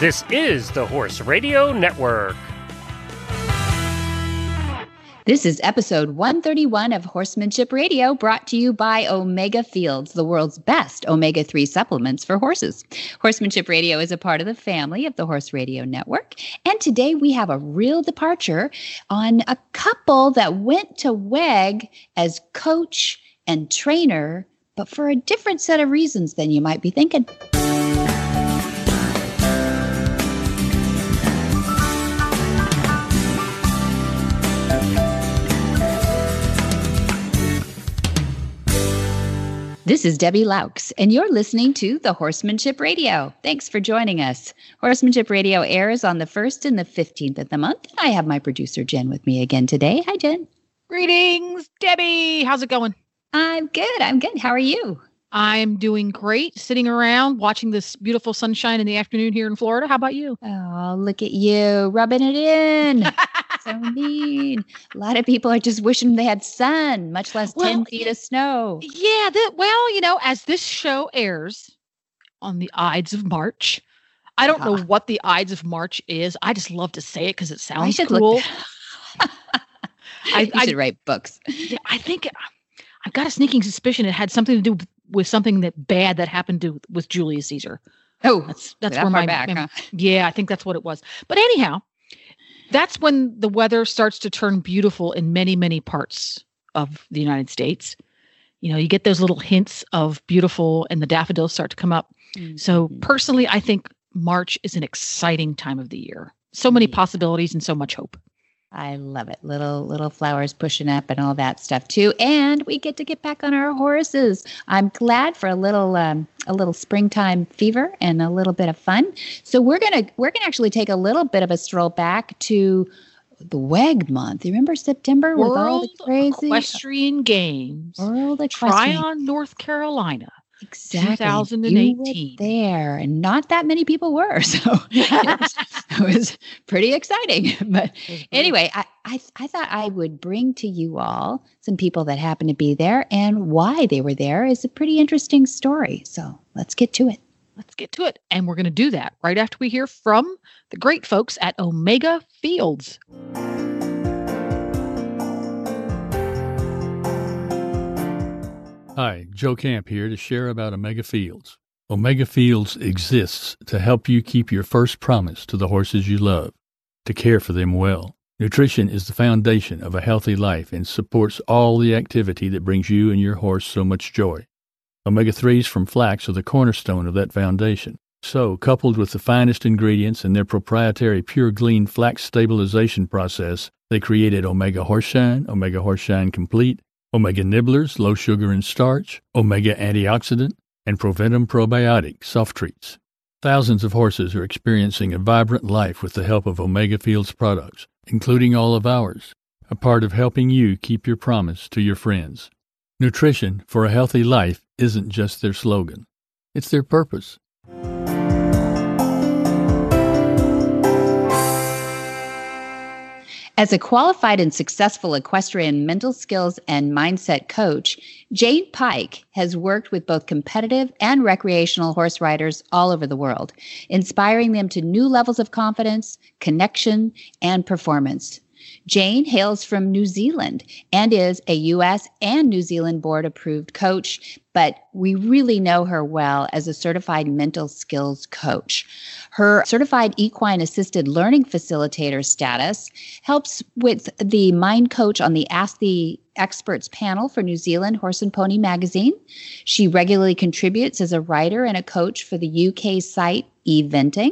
This is the Horse Radio Network. This is episode 131 of Horsemanship Radio, brought to you by Omega Fields, the world's best omega 3 supplements for horses. Horsemanship Radio is a part of the family of the Horse Radio Network. And today we have a real departure on a couple that went to WEG as coach and trainer, but for a different set of reasons than you might be thinking. This is Debbie Laux, and you're listening to the Horsemanship Radio. Thanks for joining us. Horsemanship Radio airs on the 1st and the 15th of the month. I have my producer, Jen, with me again today. Hi, Jen. Greetings, Debbie. How's it going? I'm good. I'm good. How are you? I'm doing great, sitting around watching this beautiful sunshine in the afternoon here in Florida. How about you? Oh, look at you rubbing it in. so mean. A lot of people are just wishing they had sun, much less well, 10 feet of snow. Yeah. That, well, you know, as this show airs on the Ides of March, I don't uh-huh. know what the Ides of March is. I just love to say it because it sounds cool. I, you I, should write books. Yeah, I think I've got a sneaking suspicion it had something to do with, with something that bad that happened to with Julius Caesar. Oh, that's that's that where my back, huh? yeah, I think that's what it was. But anyhow, that's when the weather starts to turn beautiful in many, many parts of the United States. You know, you get those little hints of beautiful and the daffodils start to come up. Mm-hmm. So, personally, I think March is an exciting time of the year. So many possibilities and so much hope. I love it. Little little flowers pushing up and all that stuff too. And we get to get back on our horses. I'm glad for a little um, a little springtime fever and a little bit of fun. So we're gonna we're gonna actually take a little bit of a stroll back to the WEG month. You remember September World with all the crazy equestrian games. World equestrian. Tryon, North Carolina. Exactly. 2018. there, and not that many people were. So it, was, it was pretty exciting. But anyway, I, I, I thought I would bring to you all some people that happened to be there and why they were there is a pretty interesting story. So let's get to it. Let's get to it. And we're going to do that right after we hear from the great folks at Omega Fields. Hi, Joe Camp here to share about Omega Fields. Omega Fields exists to help you keep your first promise to the horses you love, to care for them well. Nutrition is the foundation of a healthy life and supports all the activity that brings you and your horse so much joy. Omega 3s from flax are the cornerstone of that foundation. So, coupled with the finest ingredients and their proprietary pure glean flax stabilization process, they created Omega Horseshine, Omega Horseshine Complete, omega nibblers, low sugar and starch, omega antioxidant, and Proventum probiotic soft treats. Thousands of horses are experiencing a vibrant life with the help of Omega Fields products, including all of ours, a part of helping you keep your promise to your friends. Nutrition for a healthy life isn't just their slogan, it's their purpose. As a qualified and successful equestrian mental skills and mindset coach, Jane Pike has worked with both competitive and recreational horse riders all over the world, inspiring them to new levels of confidence, connection, and performance. Jane hails from New Zealand and is a U.S. and New Zealand board approved coach, but we really know her well as a certified mental skills coach. Her certified equine assisted learning facilitator status helps with the mind coach on the Ask the Experts panel for New Zealand Horse and Pony magazine. She regularly contributes as a writer and a coach for the UK site eventing.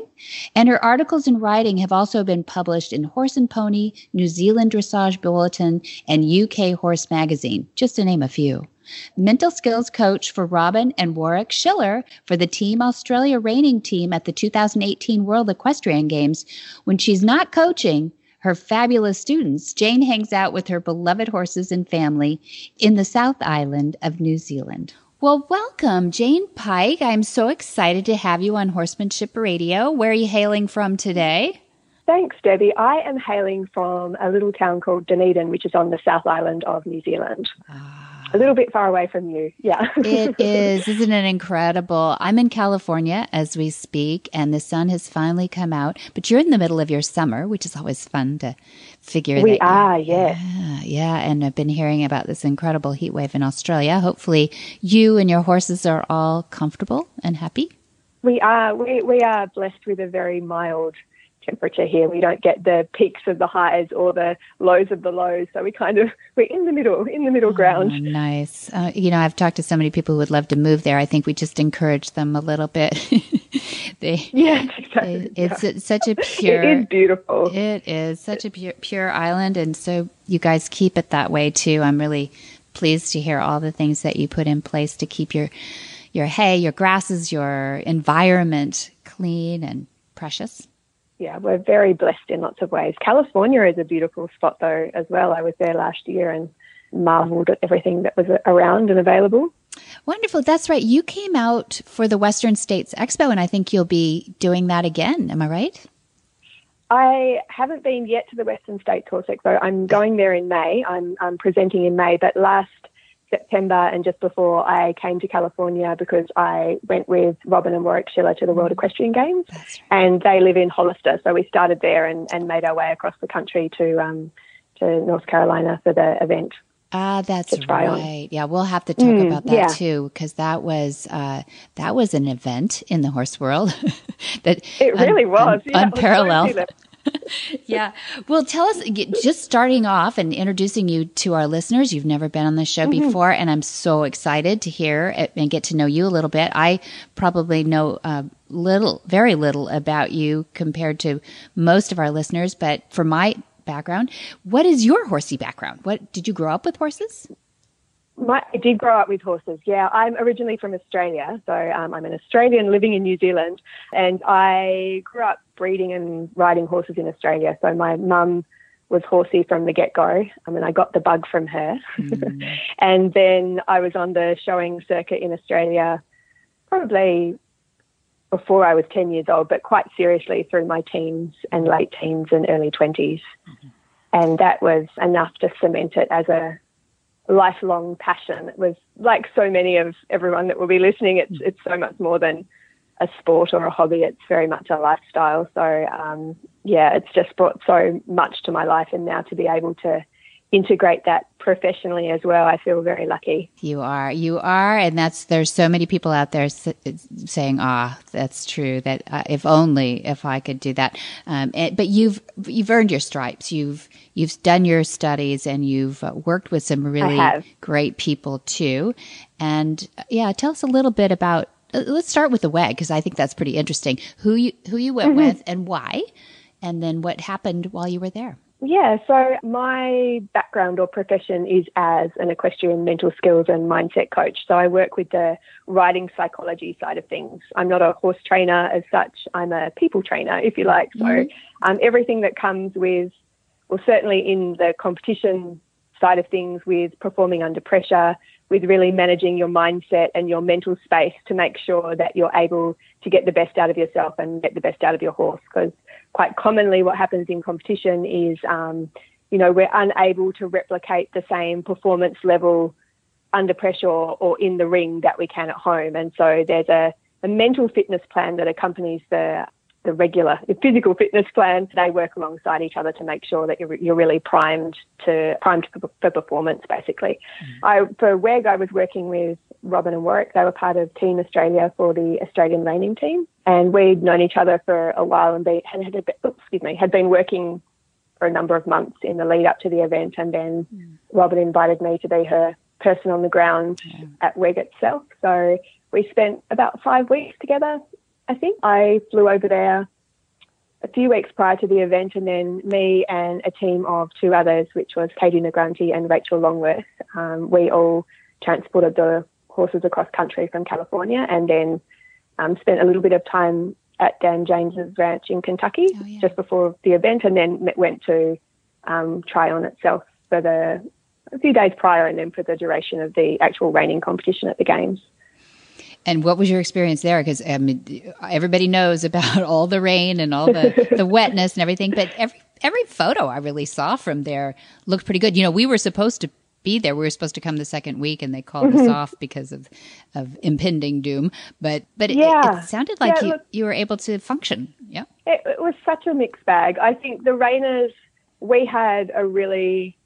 And her articles and writing have also been published in Horse and Pony, New Zealand Dressage Bulletin, and UK Horse Magazine, just to name a few. Mental skills coach for Robyn and Warwick Schiller for the Team Australia reining team at the 2018 World Equestrian Games. When she's not coaching, her fabulous students, Jane hangs out with her beloved horses and family in the South Island of New Zealand. Well, welcome, Jane Pike. I'm so excited to have you on Horsemanship Radio. Where are you hailing from today? Thanks, Debbie. I am hailing from a little town called Dunedin, which is on the South Island of New Zealand. Ah, a little bit far away from you. Yeah. it is. Isn't it incredible? I'm in California as we speak, and the sun has finally come out, but you're in the middle of your summer, which is always fun to figure we that. are, yes. Yeah, yeah. And I've been hearing about this incredible heat wave in Australia. Hopefully, you and your horses are all comfortable and happy. We are. We, we are blessed with a very mild temperature here. We don't get the peaks of the highs or the lows of the lows. So we kind of we're in the middle, in the middle ground. Oh, nice. Uh, you know, I've talked to so many people who would love to move there. I think we just encourage them a little bit. they, yeah, exactly. They, it's, it's such a pure. it is beautiful. It is such a pure, pure island, and so you guys keep it that way too. I'm really pleased to hear all the things that you put in place to keep your your hay, your grasses, your environment clean and precious yeah, we're very blessed in lots of ways. California is a beautiful spot though as well. I was there last year and marveled at everything that was around and available. Wonderful. That's right. You came out for the Western States Expo and I think you'll be doing that again. Am I right? I haven't been yet to the Western States Horse Expo. I'm going there in May. I'm, I'm presenting in May, but last September and just before I came to California because I went with Robyn and Warwick Schiller to the World Equestrian Games. Right. And they live in Hollister. So we started there and, and made our way across the country to um, to North Carolina for the event. Ah, that's right. On. Yeah, we'll have to talk mm, about that yeah. too because that was uh, that was an event in the horse world that it really un, was un, yeah, unparalleled. Yeah. Well, tell us just starting off and introducing you to our listeners. You've never been on the show mm-hmm. before, and I'm so excited to hear and get to know you a little bit. I probably know uh, little, very little about you compared to most of our listeners, but for my background, what is your horsey background? What did you grow up with horses? My, I did grow up with horses. Yeah, I'm originally from Australia, so um, I'm an Australian living in New Zealand, and I grew up breeding and riding horses in Australia. So my mum was horsey from the get go. I mean, I got the bug from her, mm. and then I was on the showing circuit in Australia, probably before I was ten years old, but quite seriously through my teens and late teens and early 20s mm-hmm. and that was enough to cement it as a lifelong passion. It was like so many of everyone that will be listening. It's it's so much more than a sport or a hobby. It's very much a lifestyle. So um, yeah, it's just brought so much to my life, and now to be able to integrate that professionally as well. I feel very lucky. You are, you are, and that's there's so many people out there saying, "Ah, that's true. That uh, if only if I could do that." Um, and, but you've you've earned your stripes. You've you've done your studies, and you've uh, worked with some really great people too. And uh, yeah, tell us a little bit about. Uh, let's start with the WEG because I think that's pretty interesting. Who you who you went mm-hmm. with and why, and then what happened while you were there. Yeah, so my background or profession is as an equestrian mental skills and mindset coach. So I work with the riding psychology side of things. I'm not a horse trainer as such, I'm a people trainer, if you like. So mm-hmm. um, everything that comes with, well, certainly in the competition side of things, with performing under pressure, with really managing your mindset and your mental space to make sure that you're able to get the best out of yourself and get the best out of your horse. Because quite commonly what happens in competition is, um, you know, we're unable to replicate the same performance level under pressure or, in the ring that we can at home. And so there's a, a mental fitness plan that accompanies the the regular physical fitness plan. They work alongside each other to make sure that you're, you're really primed to primed for, for performance. Basically, mm. I for WEG I was working with Robyn and Warwick. They were part of Team Australia for the Australian reining team, and we'd known each other for a while and be, had, had a bit, oops, excuse me had been working for a number of months in the lead up to the event, and then mm. Robyn invited me to be her person on the ground yeah. at WEG itself. So we spent about five weeks together I think I flew over there a few weeks prior to the event, and then me and a team of two others, which was Katie Negranti and Rachel Longworth, um, we all transported the horses across country from California, and then um, spent a little bit of time at Dan James's ranch in Kentucky oh, yeah. just before the event, and then went to um, Tryon itself for the a few days prior, and then for the duration of the actual reining competition at the games. And what was your experience there? Because um, everybody knows about all the rain and all the, the wetness and everything, but every every photo I really saw from there looked pretty good. You know, we were supposed to be there. We were supposed to come the second week, and they called us off because of of impending doom. But but Yeah. it, it sounded like Yeah, you look- you were able to function. Yeah. it, it was such a mixed bag. I think the reiners, we had a really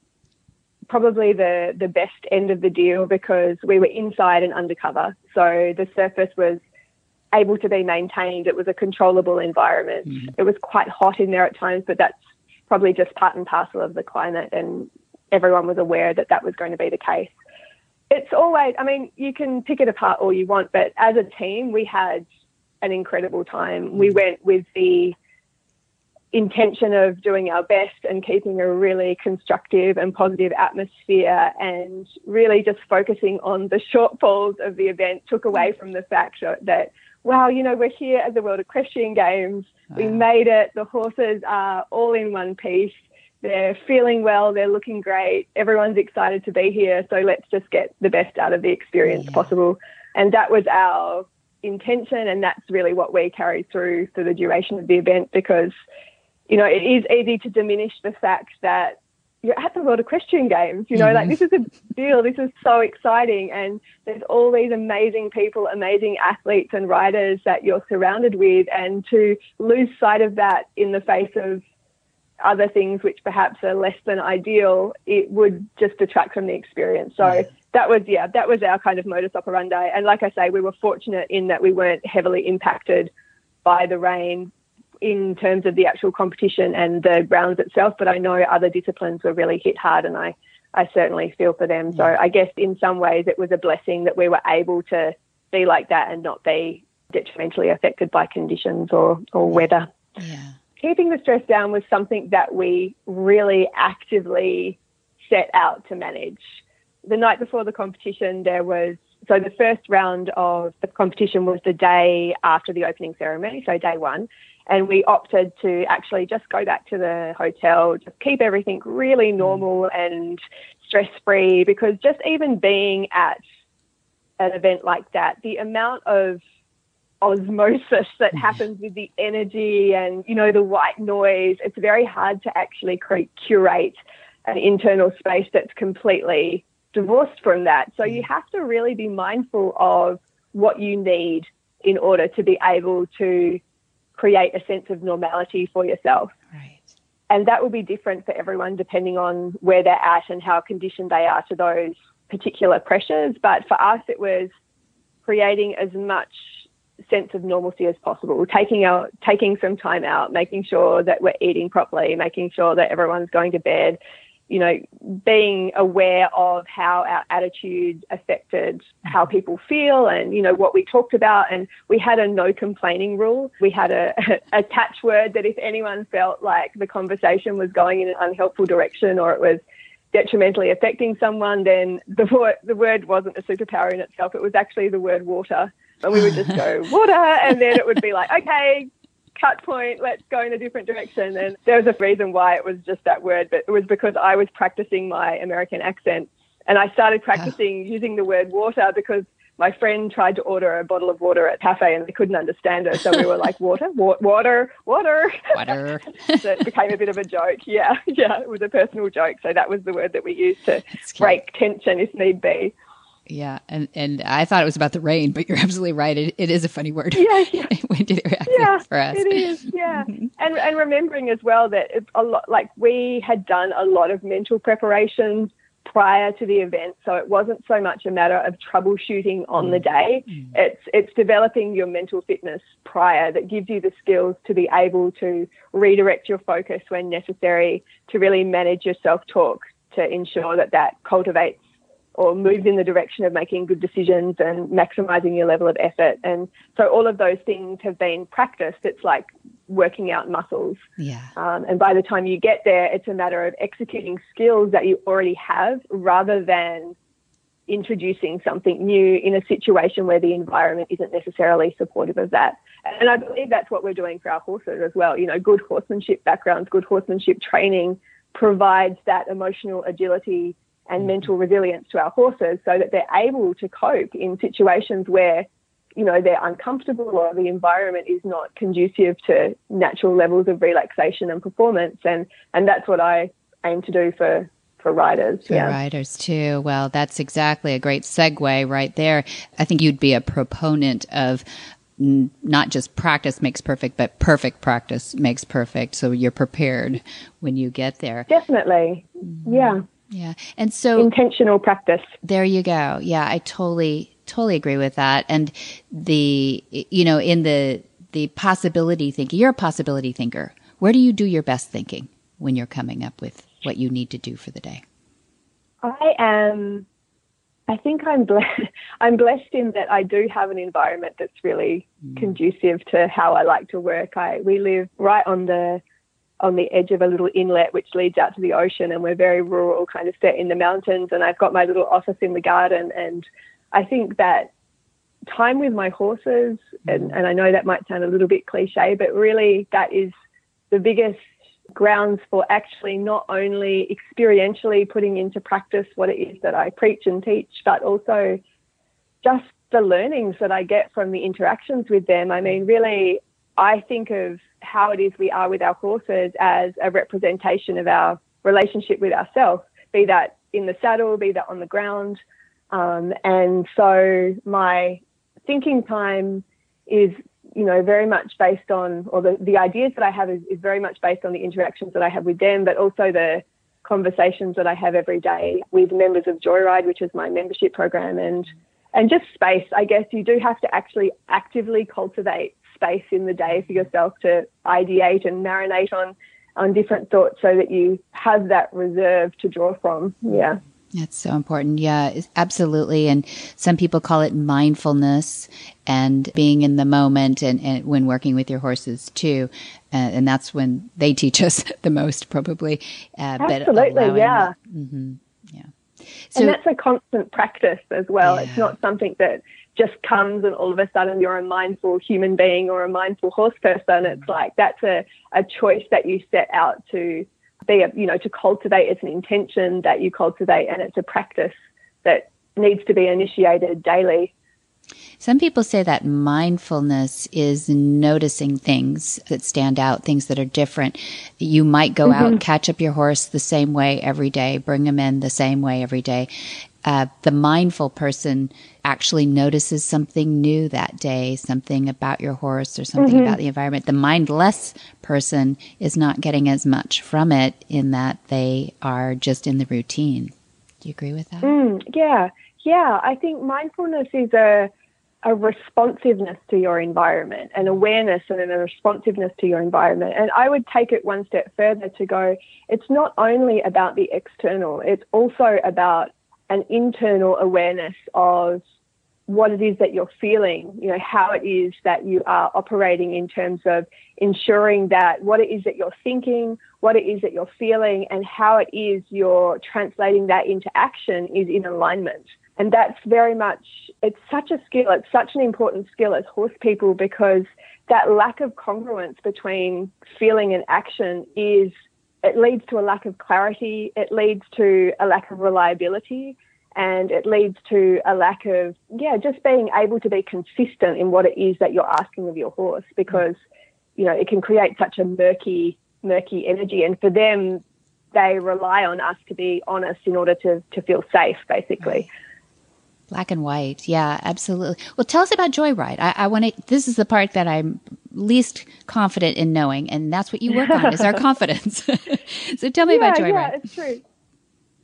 probably the the best end of the deal because we were inside and undercover, so the surface was able to be maintained. It was a controllable environment. Mm-hmm. It was quite hot in there at times, but that's probably just part and parcel of the climate, and everyone was aware that that was going to be the case. It's always, I mean, you can pick it apart all you want, but as a team, we had an incredible time. We mm-hmm. went with the intention of doing our best and keeping a really constructive and positive atmosphere and really just focusing on the shortfalls of the event took away from the fact that wow you know we're here at the world equestrian games. We ah. made it. The horses are all in one piece. They're feeling well. They're looking great. Everyone's excited to be here. So let's just get the best out of the experience Yeah. possible. And that was our intention and that's really what we carried through for the duration of the event because you know it is easy to diminish the fact that you're at the World Equestrian Games, you know, like this mm. is a deal, this is so exciting and there's all these amazing people, amazing athletes and riders that you're surrounded with and to lose sight of that in the face of other things which perhaps are less than ideal, it would just detract from the experience. So Yeah. that was yeah, that was our kind of modus operandi. And like I say, we were fortunate in that we weren't heavily impacted by the rain in terms of the actual competition and the rounds itself. But I know other disciplines were really hit hard, and I I certainly feel for them. So I guess in some ways it was a blessing that we were able to be like that and not be detrimentally affected by conditions or, or weather Yeah. keeping the stress down was something that we really actively set out to manage. The night before the competition, there was so the first round of the competition was the day after the opening ceremony, so day one. And we opted to actually just go back to the hotel, just keep everything really mm. normal and stress free because just even being at an event like that, the amount of osmosis that mm. happens with the energy and you know the white noise it's very hard to actually curate an internal space that's completely divorced from that. So you mm. have to really be mindful of what you need in order to be able to create a sense of normality for yourself Right. and that will be different for everyone depending on where they're at and how conditioned they are to those particular pressures. But for us, it was creating as much sense of normalcy as possible, taking out, taking some time out, making sure that we're eating properly, making sure that everyone's going to bed. You know, being aware of how our attitude affected how mm-hmm. people feel and, you know, what we talked about. And we had a no complaining rule. We had a, a catch word that if anyone felt like the conversation was going in an unhelpful direction or it was detrimentally affecting someone, then the word, the word wasn't a superpower in itself. It was actually the word water. And we would just go, water. And then it would be like, okay, cut point, let's go in a different direction. And there was a reason why it was just that word, but it was because I was practicing my American accent. And I started practicing using the word water because my friend tried to order a bottle of water at cafe and they couldn't understand her. So we were like, water, wa- water, water. Water. so it became a bit of a joke. Yeah, yeah, it was a personal joke. So that was the word that we used to break tension if need be. Yeah, and and I thought it was about the rain, but you're absolutely right. It, it is a funny word. Yeah, yeah. it yeah, for us? it is. Yeah, mm-hmm. and and remembering as well that it's a lot like we had done a lot of mental preparation prior to the event, so it wasn't so much a matter of troubleshooting on the mm-hmm. day. Mm-hmm. It's it's developing your mental fitness prior that gives you the skills to be able to redirect your focus when necessary to really manage your self talk to ensure that that cultivates or moves in the direction of making good decisions and maximizing your level of effort. And so all of those things have been practiced. It's like working out muscles. Yeah. Um, and by the time you get there, it's a matter of executing skills that you already have rather than introducing something new in a situation where the environment isn't necessarily supportive of that. And I believe that's what we're doing for our horses as well. You know, good horsemanship backgrounds, good horsemanship training provides that emotional agility and mental resilience to our horses so that they're able to cope in situations where you know they're uncomfortable or the environment is not conducive to natural levels of relaxation and performance and and that's what I aim to do for for riders. For yeah. riders too. Well, that's exactly a great segue right there. I think you'd be a proponent of not just practice makes perfect, but perfect practice makes perfect. So you're prepared when you get there. Definitely. Mm-hmm. Yeah. Yeah. And so intentional practice. There you go. Yeah, I totally totally agree with that. And the you know, in the the possibility thinking, you're a possibility thinker. Where do you do your best thinking when you're coming up with what you need to do for the day? I am I think I'm blessed. I'm blessed in that I do have an environment that's really mm. conducive to how I like to work. I we live right on the on the edge of a little inlet which leads out to the ocean, and we're very rural, kind of set in the mountains. And I've got my little office in the garden, and I think that time with my horses, and, mm. and I know that might sound a little bit cliche, but really that is the biggest grounds for actually not only experientially putting into practice what it is that I preach and teach, but also just the learnings that I get from the interactions with them. I mean, really, I think of how it is we are with our horses as a representation of our relationship with ourselves, be that in the saddle, be that on the ground. Um, and so my thinking time is you know, very much based on, or the, the ideas that I have is, is very much based on the interactions that I have with them, but also the conversations that I have every day with members of Joyride, which is my membership program, and and just space. I guess you do have to actually actively cultivate space in the day for yourself to ideate and marinate on on different thoughts, so that you have that reserve to draw from. Yeah. That's so important. Yeah, absolutely. And some people call it mindfulness and being in the moment and, and when working with your horses too. Uh, and that's when they teach us the most, probably. Uh, absolutely, yeah. Mm-hmm, yeah. So, and that's a constant practice as well. Yeah. It's not something that just comes and all of a sudden you're a mindful human being or a mindful horse person. It's like that's a, a choice that you set out to be a, you know, to cultivate. It's an intention that you cultivate and it's a practice that needs to be initiated daily. Some people say that mindfulness is noticing things that stand out, things that are different. You might go mm-hmm. out, catch up your horse the same way every day, bring him in the same way every day uh, the mindful person actually notices something new that day, something about your horse or something mm-hmm. about the environment. The mindless person is not getting as much from it in that they are just in the routine. Do you agree with that? Mm, yeah, yeah. I think mindfulness is a a responsiveness to your environment, an awareness and a responsiveness to your environment. And I would take it one step further to go, it's not only about the external, it's also about an internal awareness of what it is that you're feeling, you know, how it is that you are operating in terms of ensuring that what it is that you're thinking, what it is that you're feeling, and how it is you're translating that into action is in alignment. And that's very much, it's such a skill, it's such an important skill as horse people because that lack of congruence between feeling and action is it leads to a lack of clarity, it leads to a lack of reliability, and it leads to a lack of, yeah, just being able to be consistent in what it is that you're asking of your horse because, you know, it can create such a murky, murky energy. And for them, they rely on us to be honest in order to, to feel safe, basically. Black and white. Yeah, absolutely. Well, tell us about Joyride. I, I want to, this is the part that I'm least confident in knowing, and that's what you work on is our confidence. so tell me yeah, about Joyride. Yeah, it's true.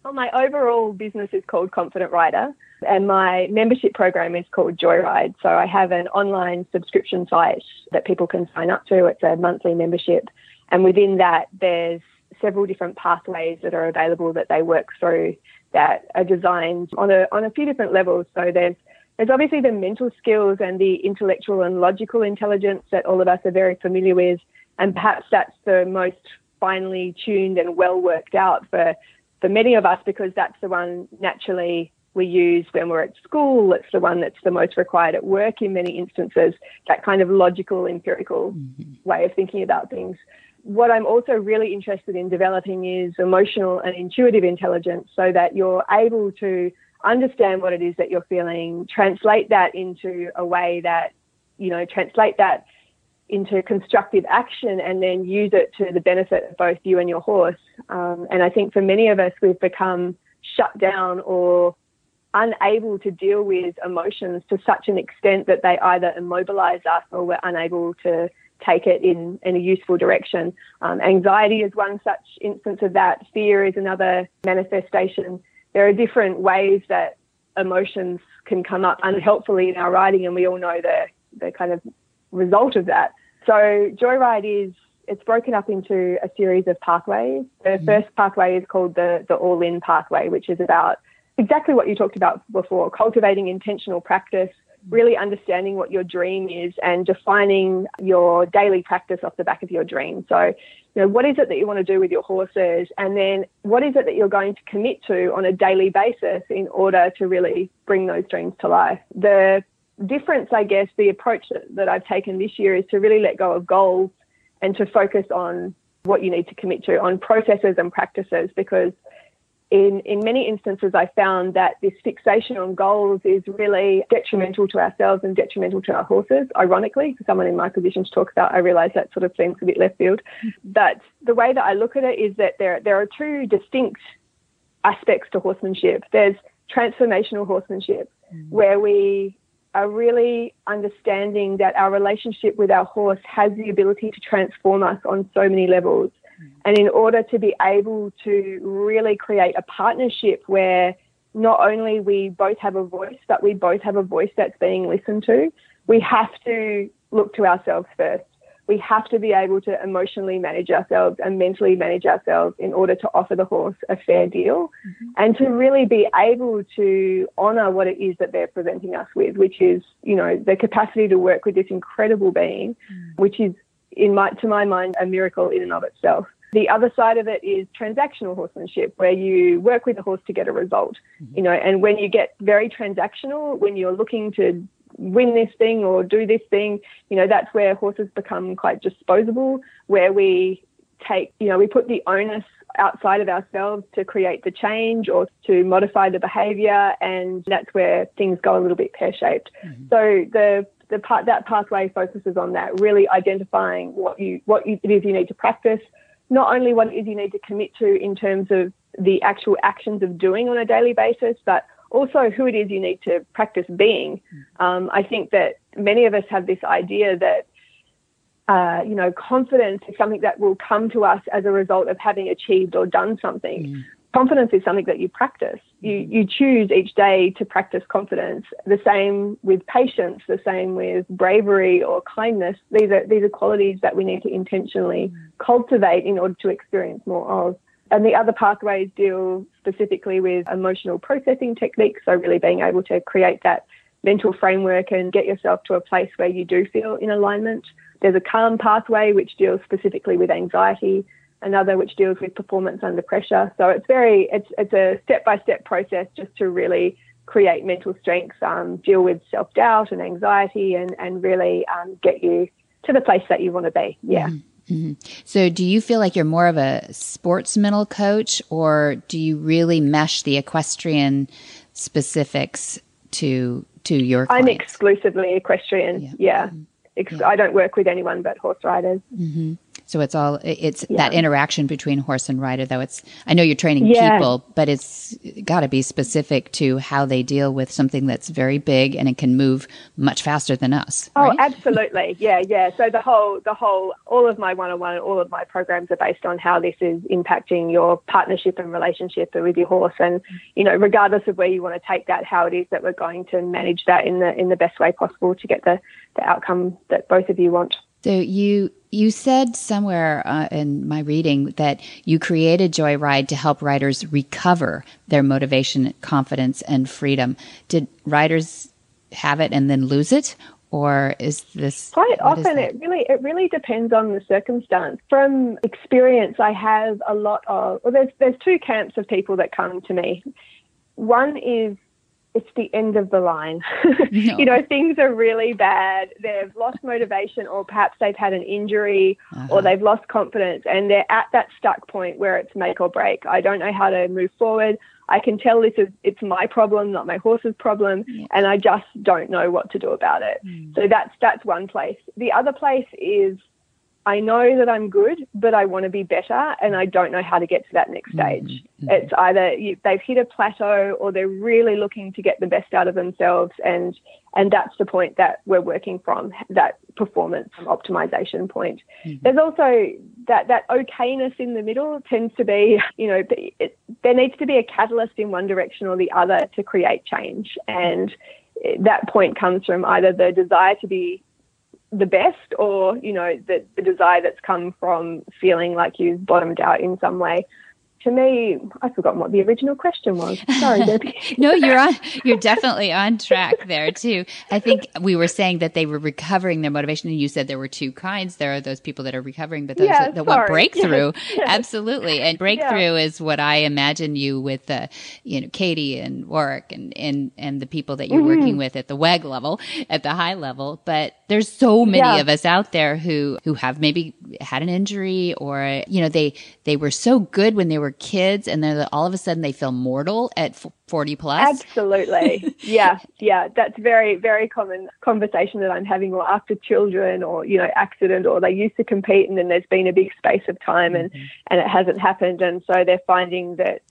Well, my overall business is called Confident Rider, and my membership program is called Joyride. So I have an online subscription site that people can sign up to. It's a monthly membership, and within that, there's several different pathways that are available that they work through that are designed on a on a few different levels. So there's there's obviously the mental skills and the intellectual and logical intelligence that all of us are very familiar with, and perhaps that's the most finely tuned and well worked out for for many of us because that's the one naturally we use when we're at school. It's the one that's the most required at work in many instances. That kind of logical, empirical mm-hmm. way of thinking about things what I'm also really interested in developing is emotional and intuitive intelligence so that you're able to understand what it is that you're feeling, translate that into a way that, you know, translate that into constructive action and then use it to the benefit of both you and your horse. Um, and I think for many of us, we've become shut down or unable to deal with emotions to such an extent that they either immobilize us or we're unable to take it in, in a useful direction. Um, anxiety is one such instance of that. Fear is another manifestation. There are different ways that emotions can come up unhelpfully in our riding, and we all know the, the kind of result of that. So, Joyride is it's broken up into a series of pathways. The mm-hmm. first pathway is called the, the all in pathway, which is about exactly what you talked about before cultivating intentional practice, really understanding what your dream is, and defining your daily practice off the back of your dream. So, you know, what is it that you want to do with your horses? And then what is it that you're going to commit to on a daily basis in order to really bring those dreams to life? The difference, I guess, the approach that, that I've taken this year is to really let go of goals and to focus on what you need to commit to, on processes and practices, because in, in many instances, I found that this fixation on goals is really detrimental to ourselves and detrimental to our horses. Ironically, for someone in my position to talk about, I realise that sort of seems a bit left field. But the way that I look at it is that there, there are two distinct aspects to horsemanship. There's transformational horsemanship, mm. where we are really understanding that our relationship with our horse has the ability to transform us on so many levels. And in order to be able to really create a partnership where not only we both have a voice, but we both have a voice that's being listened to, we have to look to ourselves first. We have to be able to emotionally manage ourselves and mentally manage ourselves in order to offer the horse a fair deal mm-hmm. and to really be able to honor what it is that they're presenting us with, which is, you know, the capacity to work with this incredible being, mm. which is in my, to my mind, a miracle in and of itself. The other side of it is transactional horsemanship, where you work with a horse to get a result. Mm-hmm. You know, and when you get very transactional, when you're looking to win this thing or do this thing, you know, that's where horses become quite disposable, where we take, you know, we put the onus outside of ourselves to create the change or to modify the behavior and that's where things go a little bit pear-shaped. Mm-hmm. So the the part that pathway focuses on that, really identifying what you what you, it is you need to practice, not only what it is you need to commit to in terms of the actual actions of doing on a daily basis, but also who it is you need to practice being. Mm. Um, I think that many of us have this idea that. Uh, you know, confidence is something that will come to us as a result of having achieved or done something. Mm confidence is something that you practice. You, mm-hmm. you choose each day to practice confidence. The same with patience, the same with bravery or kindness. These are, these are qualities that we need to intentionally mm-hmm. cultivate in order to experience more of. And the other pathways deal specifically with emotional processing techniques. So, really being able to create that mental framework and get yourself to a place where you do feel in alignment. There's a calm pathway, which deals specifically with anxiety another which deals with performance under pressure. So it's very it's it's a step by step process just to really create mental strength, um, deal with self doubt and anxiety, and and really um, get you to the place that you want to be. Yeah. Mm-hmm. mm-hmm. So, do you feel like you're more of a sports mental coach, or do you really mesh the equestrian specifics to to your? Clients? I'm exclusively equestrian. Yeah, yeah. Mm-hmm. yeah. I don't work with anyone but horse riders. Mm-hmm. So it's all it's yeah. that interaction between horse and rider though it's I know you're training yeah. people but it's got to be specific to how they deal with something that's very big and it can move much faster than us. Oh, right? absolutely. Yeah, yeah. So the whole the whole all of my one-on-one all of my programs are based on how this is impacting your partnership and relationship with your horse and you know regardless of where you want to take that how it is that we're going to manage that in the in the best way possible to get the the outcome that both of you want. So you you said somewhere uh, in my reading that you created Joyride to help writers recover their motivation, confidence, and freedom. Did writers have it and then lose it, or is this quite often? It really it really depends on the circumstance. From experience, I have a lot of well, there's there's two camps of people that come to me. One is it's the end of the line. No. you know, things are really bad. They've lost motivation, or perhaps they've had an injury, uh-huh. or they've lost confidence, and they're at that stuck point where it's make or break. I don't know how to move forward. I can tell this is it's my problem, not my horse's problem, yeah. and I just don't know what to do about it. Mm. So that's that's one place. The other place is I know that I'm good, but I want to be better, and I don't know how to get to that next mm-hmm. stage. Mm-hmm. It's either you, they've hit a plateau, or they're really looking to get the best out of themselves, and and that's the point that we're working from that performance optimization point. Mm-hmm. There's also that that okayness in the middle tends to be, you know, it, there needs to be a catalyst in one direction or the other to create change, and that point comes from either the desire to be the best or you know the, the desire that's come from feeling like you've bottomed out in some way to me, I've forgotten what the original question was. Sorry, Debbie. no, you're on. You're definitely on track there too. I think we were saying that they were recovering their motivation, and you said there were two kinds. There are those people that are recovering, but those yeah, that, want breakthrough. Yes, Absolutely, and breakthrough yeah. is what I imagine you with, uh, you know, Katie and Warwick and and and the people that you're mm-hmm. working with at the WEG level, at the high level. But there's so many yeah. of us out there who who have maybe had an injury or you know they they were so good when they were kids and then all of a sudden they feel mortal at 40 plus. Absolutely. Yeah. Yeah. That's very very common conversation that i'm having or after children or you know accident or they used to compete and then there's been a big space of time and mm-hmm. and it hasn't happened. And so they're finding that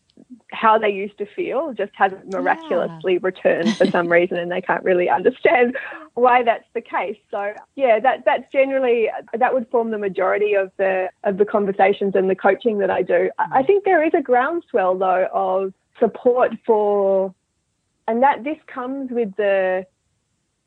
how they used to feel just hasn't miraculously yeah. returned for some reason and they can't really understand why that's the case so yeah that that's generally that would form the majority of the of the conversations and the coaching that I do I think there is a groundswell though of support for and that this comes with the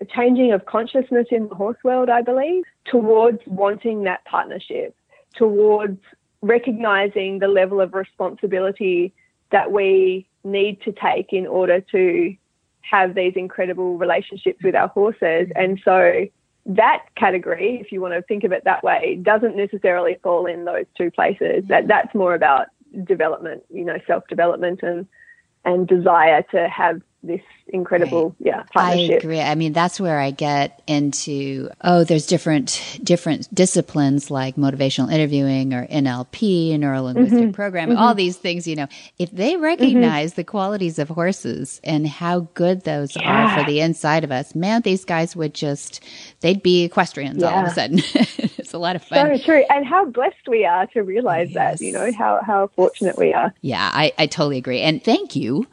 changing of consciousness in the horse world I believe towards wanting that partnership towards recognizing the level of responsibility that we need to take in order to have these incredible relationships with our horses. Mm-hmm. And so that category, if you want to think of it that way, doesn't necessarily fall in those two places. That that's more about development, you know, self development and and desire to have this incredible right. yeah partnership. I agree. I mean that's where I get into oh there's different different disciplines like motivational interviewing or NLP neuro linguistic mm-hmm. programming mm-hmm. all these things you know if they mm-hmm. recognize mm-hmm. the qualities of horses and how good those yeah. are for the inside of us man these guys would just they'd be equestrians yeah. all of a sudden it's a lot of fun. So true and how blessed we are to realize yes. that you know how how fortunate we are. Yeah, I I totally agree and thank you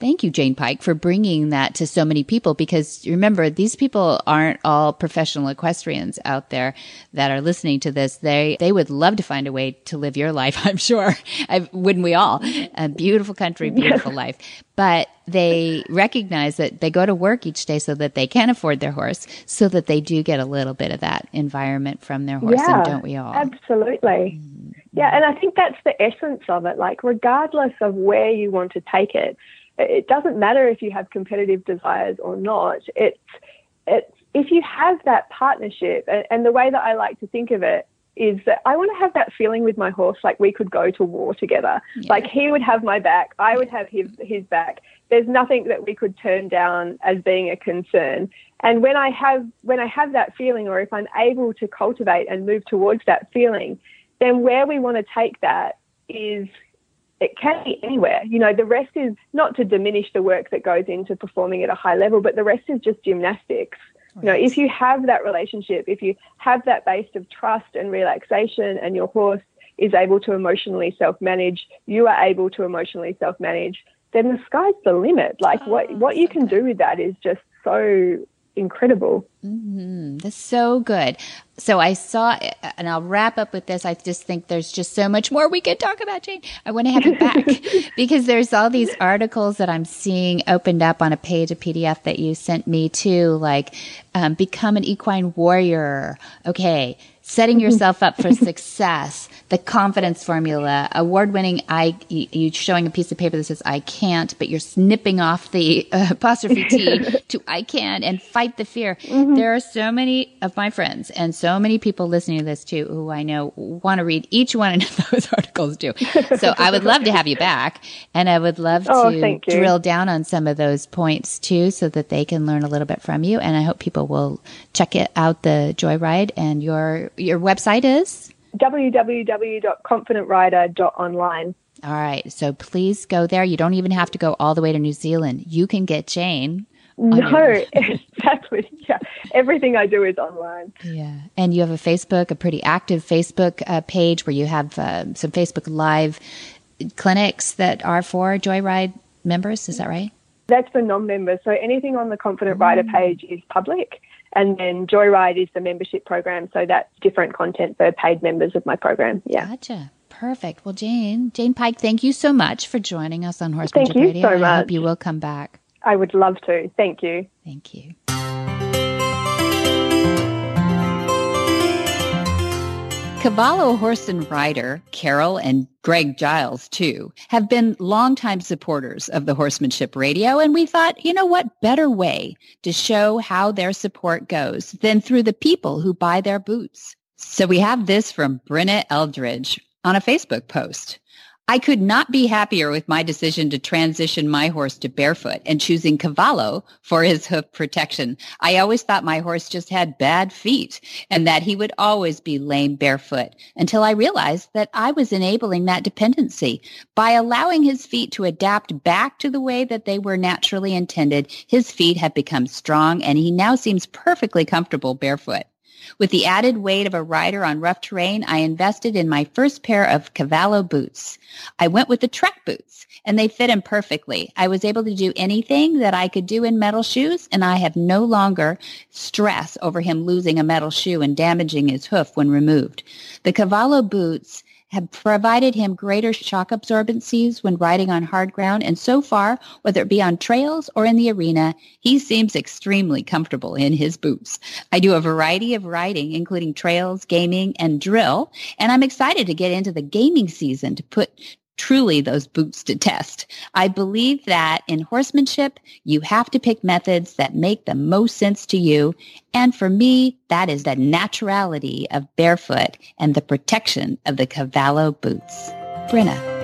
Thank you, Jane Pike, for bringing that to so many people because remember, these people aren't all professional equestrians out there that are listening to this. They, they would love to find a way to live your life, I'm sure. I, wouldn't we all? A beautiful country, beautiful life. But they recognize that they go to work each day so that they can afford their horse, so that they do get a little bit of that environment from their horse, yeah, and don't we all? Absolutely. Mm-hmm. Yeah, and I think that's the essence of it. Like, regardless of where you want to take it, it doesn't matter if you have competitive desires or not. It's it's if you have that partnership, and, and the way that I like to think of it is that I want to have that feeling with my horse, like we could go to war together. Yeah. Like he would have my back, I would have his his back. There's nothing that we could turn down as being a concern. And when I have when I have that feeling, or if I'm able to cultivate and move towards that feeling, then where we want to take that is it can be anywhere. You know, the rest is not to diminish the work that goes into performing at a high level, but the rest is just gymnastics. You know, if you have that relationship, if you have that base of trust and relaxation, and your horse is able to emotionally self manage, you are able to emotionally self manage, then the sky's the limit. Like oh, what ah, what you can do with that is just so incredible. Mm-hmm. That's so good. So I saw, and I'll wrap up with this. I just think there's just so much more we could talk about, Jane. I want to have you back because there's all these articles that I'm seeing opened up on a page, a PDF that you sent me to, like um, become an equine warrior. Okay, setting yourself up for success, the confidence formula, award winning I, you showing a piece of paper that says I can't, but you're snipping off the uh, apostrophe T to I can and fight the fear. Mm-hmm. There are so many of my friends and so many people listening to this too who I know want to read each one of those articles too. So I would love to have you back and I would love oh, to drill down on some of those points too so that they can learn a little bit from you. And I hope people will check it out the Joyride and your your website is www.confidentrider.online. All right. So please go there. You don't even have to go all the way to New Zealand. You can get Jane. No, exactly. Yeah. Everything I do is online. Yeah. And you have a Facebook, a pretty active Facebook uh, page where you have uh, some Facebook Live clinics that are for Joyride members. Is that right? That's for non members. So anything on the Confident Rider mm. page is public. And then Joyride is the membership program. So that's different content for paid members of my program. Yeah. Gotcha. Perfect. Well, Jane, Jane Pike, thank you so much for joining us on Horsemanship thank you Radio. So much. I hope you will come back. I would love to. Thank you. Thank you. Cavallo horse and rider, Carol and Greg Giles, too, have been longtime supporters of the Horsemanship Radio. And we thought, you know what better way to show how their support goes than through the people who buy their boots. So we have this from Brenna Eldridge on a Facebook post. I could not be happier with my decision to transition my horse to barefoot and choosing Cavallo for his hoof protection. I always thought my horse just had bad feet and that he would always be lame barefoot until I realized that I was enabling that dependency. By allowing his feet to adapt back to the way that they were naturally intended, his feet have become strong and he now seems perfectly comfortable barefoot. With the added weight of a rider on rough terrain, I invested in my first pair of Cavallo boots. I went with the Trek boots and they fit him perfectly. I was able to do anything that I could do in metal shoes and I have no longer stress over him losing a metal shoe and damaging his hoof when removed. The Cavallo boots have provided him greater shock absorbencies when riding on hard ground. And so far, whether it be on trails or in the arena, he seems extremely comfortable in his boots. I do a variety of riding, including trails, gaming, and drill. And I'm excited to get into the gaming season to put truly those boots to test. I believe that in horsemanship, you have to pick methods that make the most sense to you. And for me, that is the naturality of barefoot and the protection of the Cavallo boots. Brenna.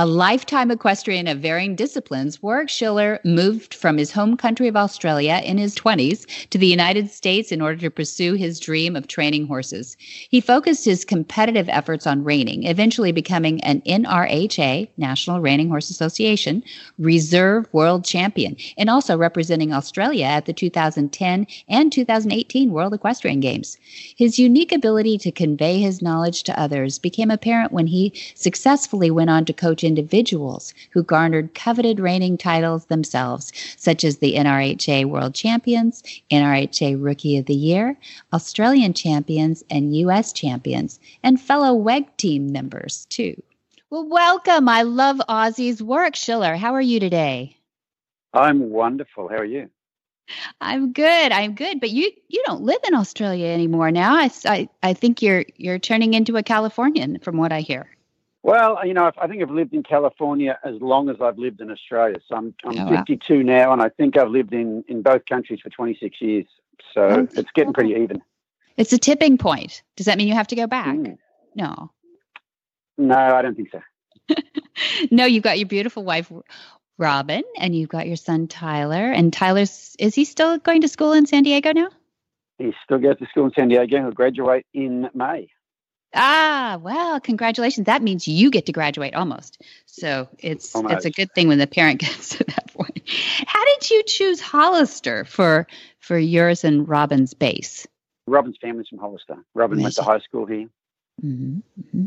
A lifetime equestrian of varying disciplines, Warwick Schiller moved from his home country of Australia in his 20s to the United States in order to pursue his dream of training horses. He focused his competitive efforts on reining, eventually becoming an NRHA, National Reining Horse Association, reserve world champion, and also representing Australia at the 2010 and 2018 World Equestrian Games. His unique ability to convey his knowledge to others became apparent when he successfully went on to coach individuals who garnered coveted reining titles themselves, such as the NRHA World Champions, NRHA Rookie of the Year, Australian Champions, and U.S. Champions, and fellow WEG team members, too. Well, welcome. I love Aussies. Warwick Schiller, how are you today? I'm wonderful. How are you? I'm good. I'm good. But you you don't live in Australia anymore now. I, I, I think you're you're turning into a Californian from what I hear. Well, you know, I think I've lived in California as long as I've lived in Australia. So I'm, I'm oh, 52 wow. now, and I think I've lived in, in both countries for 26 years. So oh, it's getting pretty even. It's a tipping point. Does that mean you have to go back? Mm. No. No, I don't think so. no, you've got your beautiful wife, Robyn, and you've got your son, Tyler. And Tyler's, is he still going to school in San Diego now? He still goes to school in San Diego. He'll graduate in May. Ah, well, congratulations. That means you get to graduate almost. So it's almost. it's a good thing when the parent gets to that point. How did you choose Hollister for for yours and Robyn's base? Robyn's family's from Hollister. Robyn went to high school here. Mm-hmm. Mm-hmm.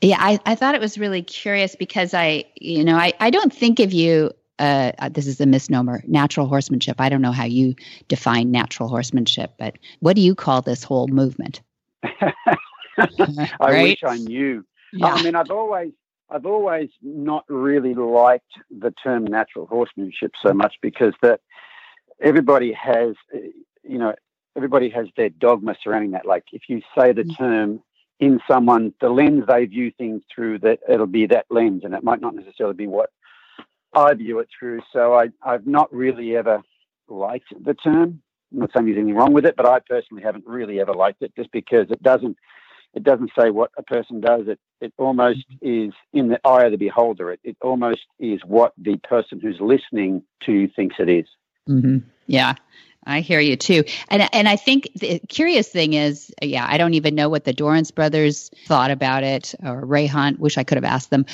Yeah, I, I thought it was really curious because I, you know, I, I don't think of you uh, this is a misnomer, natural horsemanship. I don't know how you define natural horsemanship, but what do you call this whole movement? I right? wish I knew. Yeah. I mean, I've always, I've always not really liked the term natural horsemanship so much because that everybody has, you know, everybody has their dogma surrounding that. Like if you say the mm. term in someone, the lens they view things through, that it'll be that lens, and it might not necessarily be what I view it through. So I, I've not really ever liked the term. I'm not saying there's anything wrong with it, but I personally haven't really ever liked it just because it doesn't it doesn't say what a person does. It it almost is in the eye of the beholder. It it almost is what the person who's listening to thinks it is. Mm-hmm. Yeah, I hear you too. And and I think the curious thing is, yeah, I don't even know what the Dorrance brothers thought about it or Ray Hunt. Wish I could have asked them.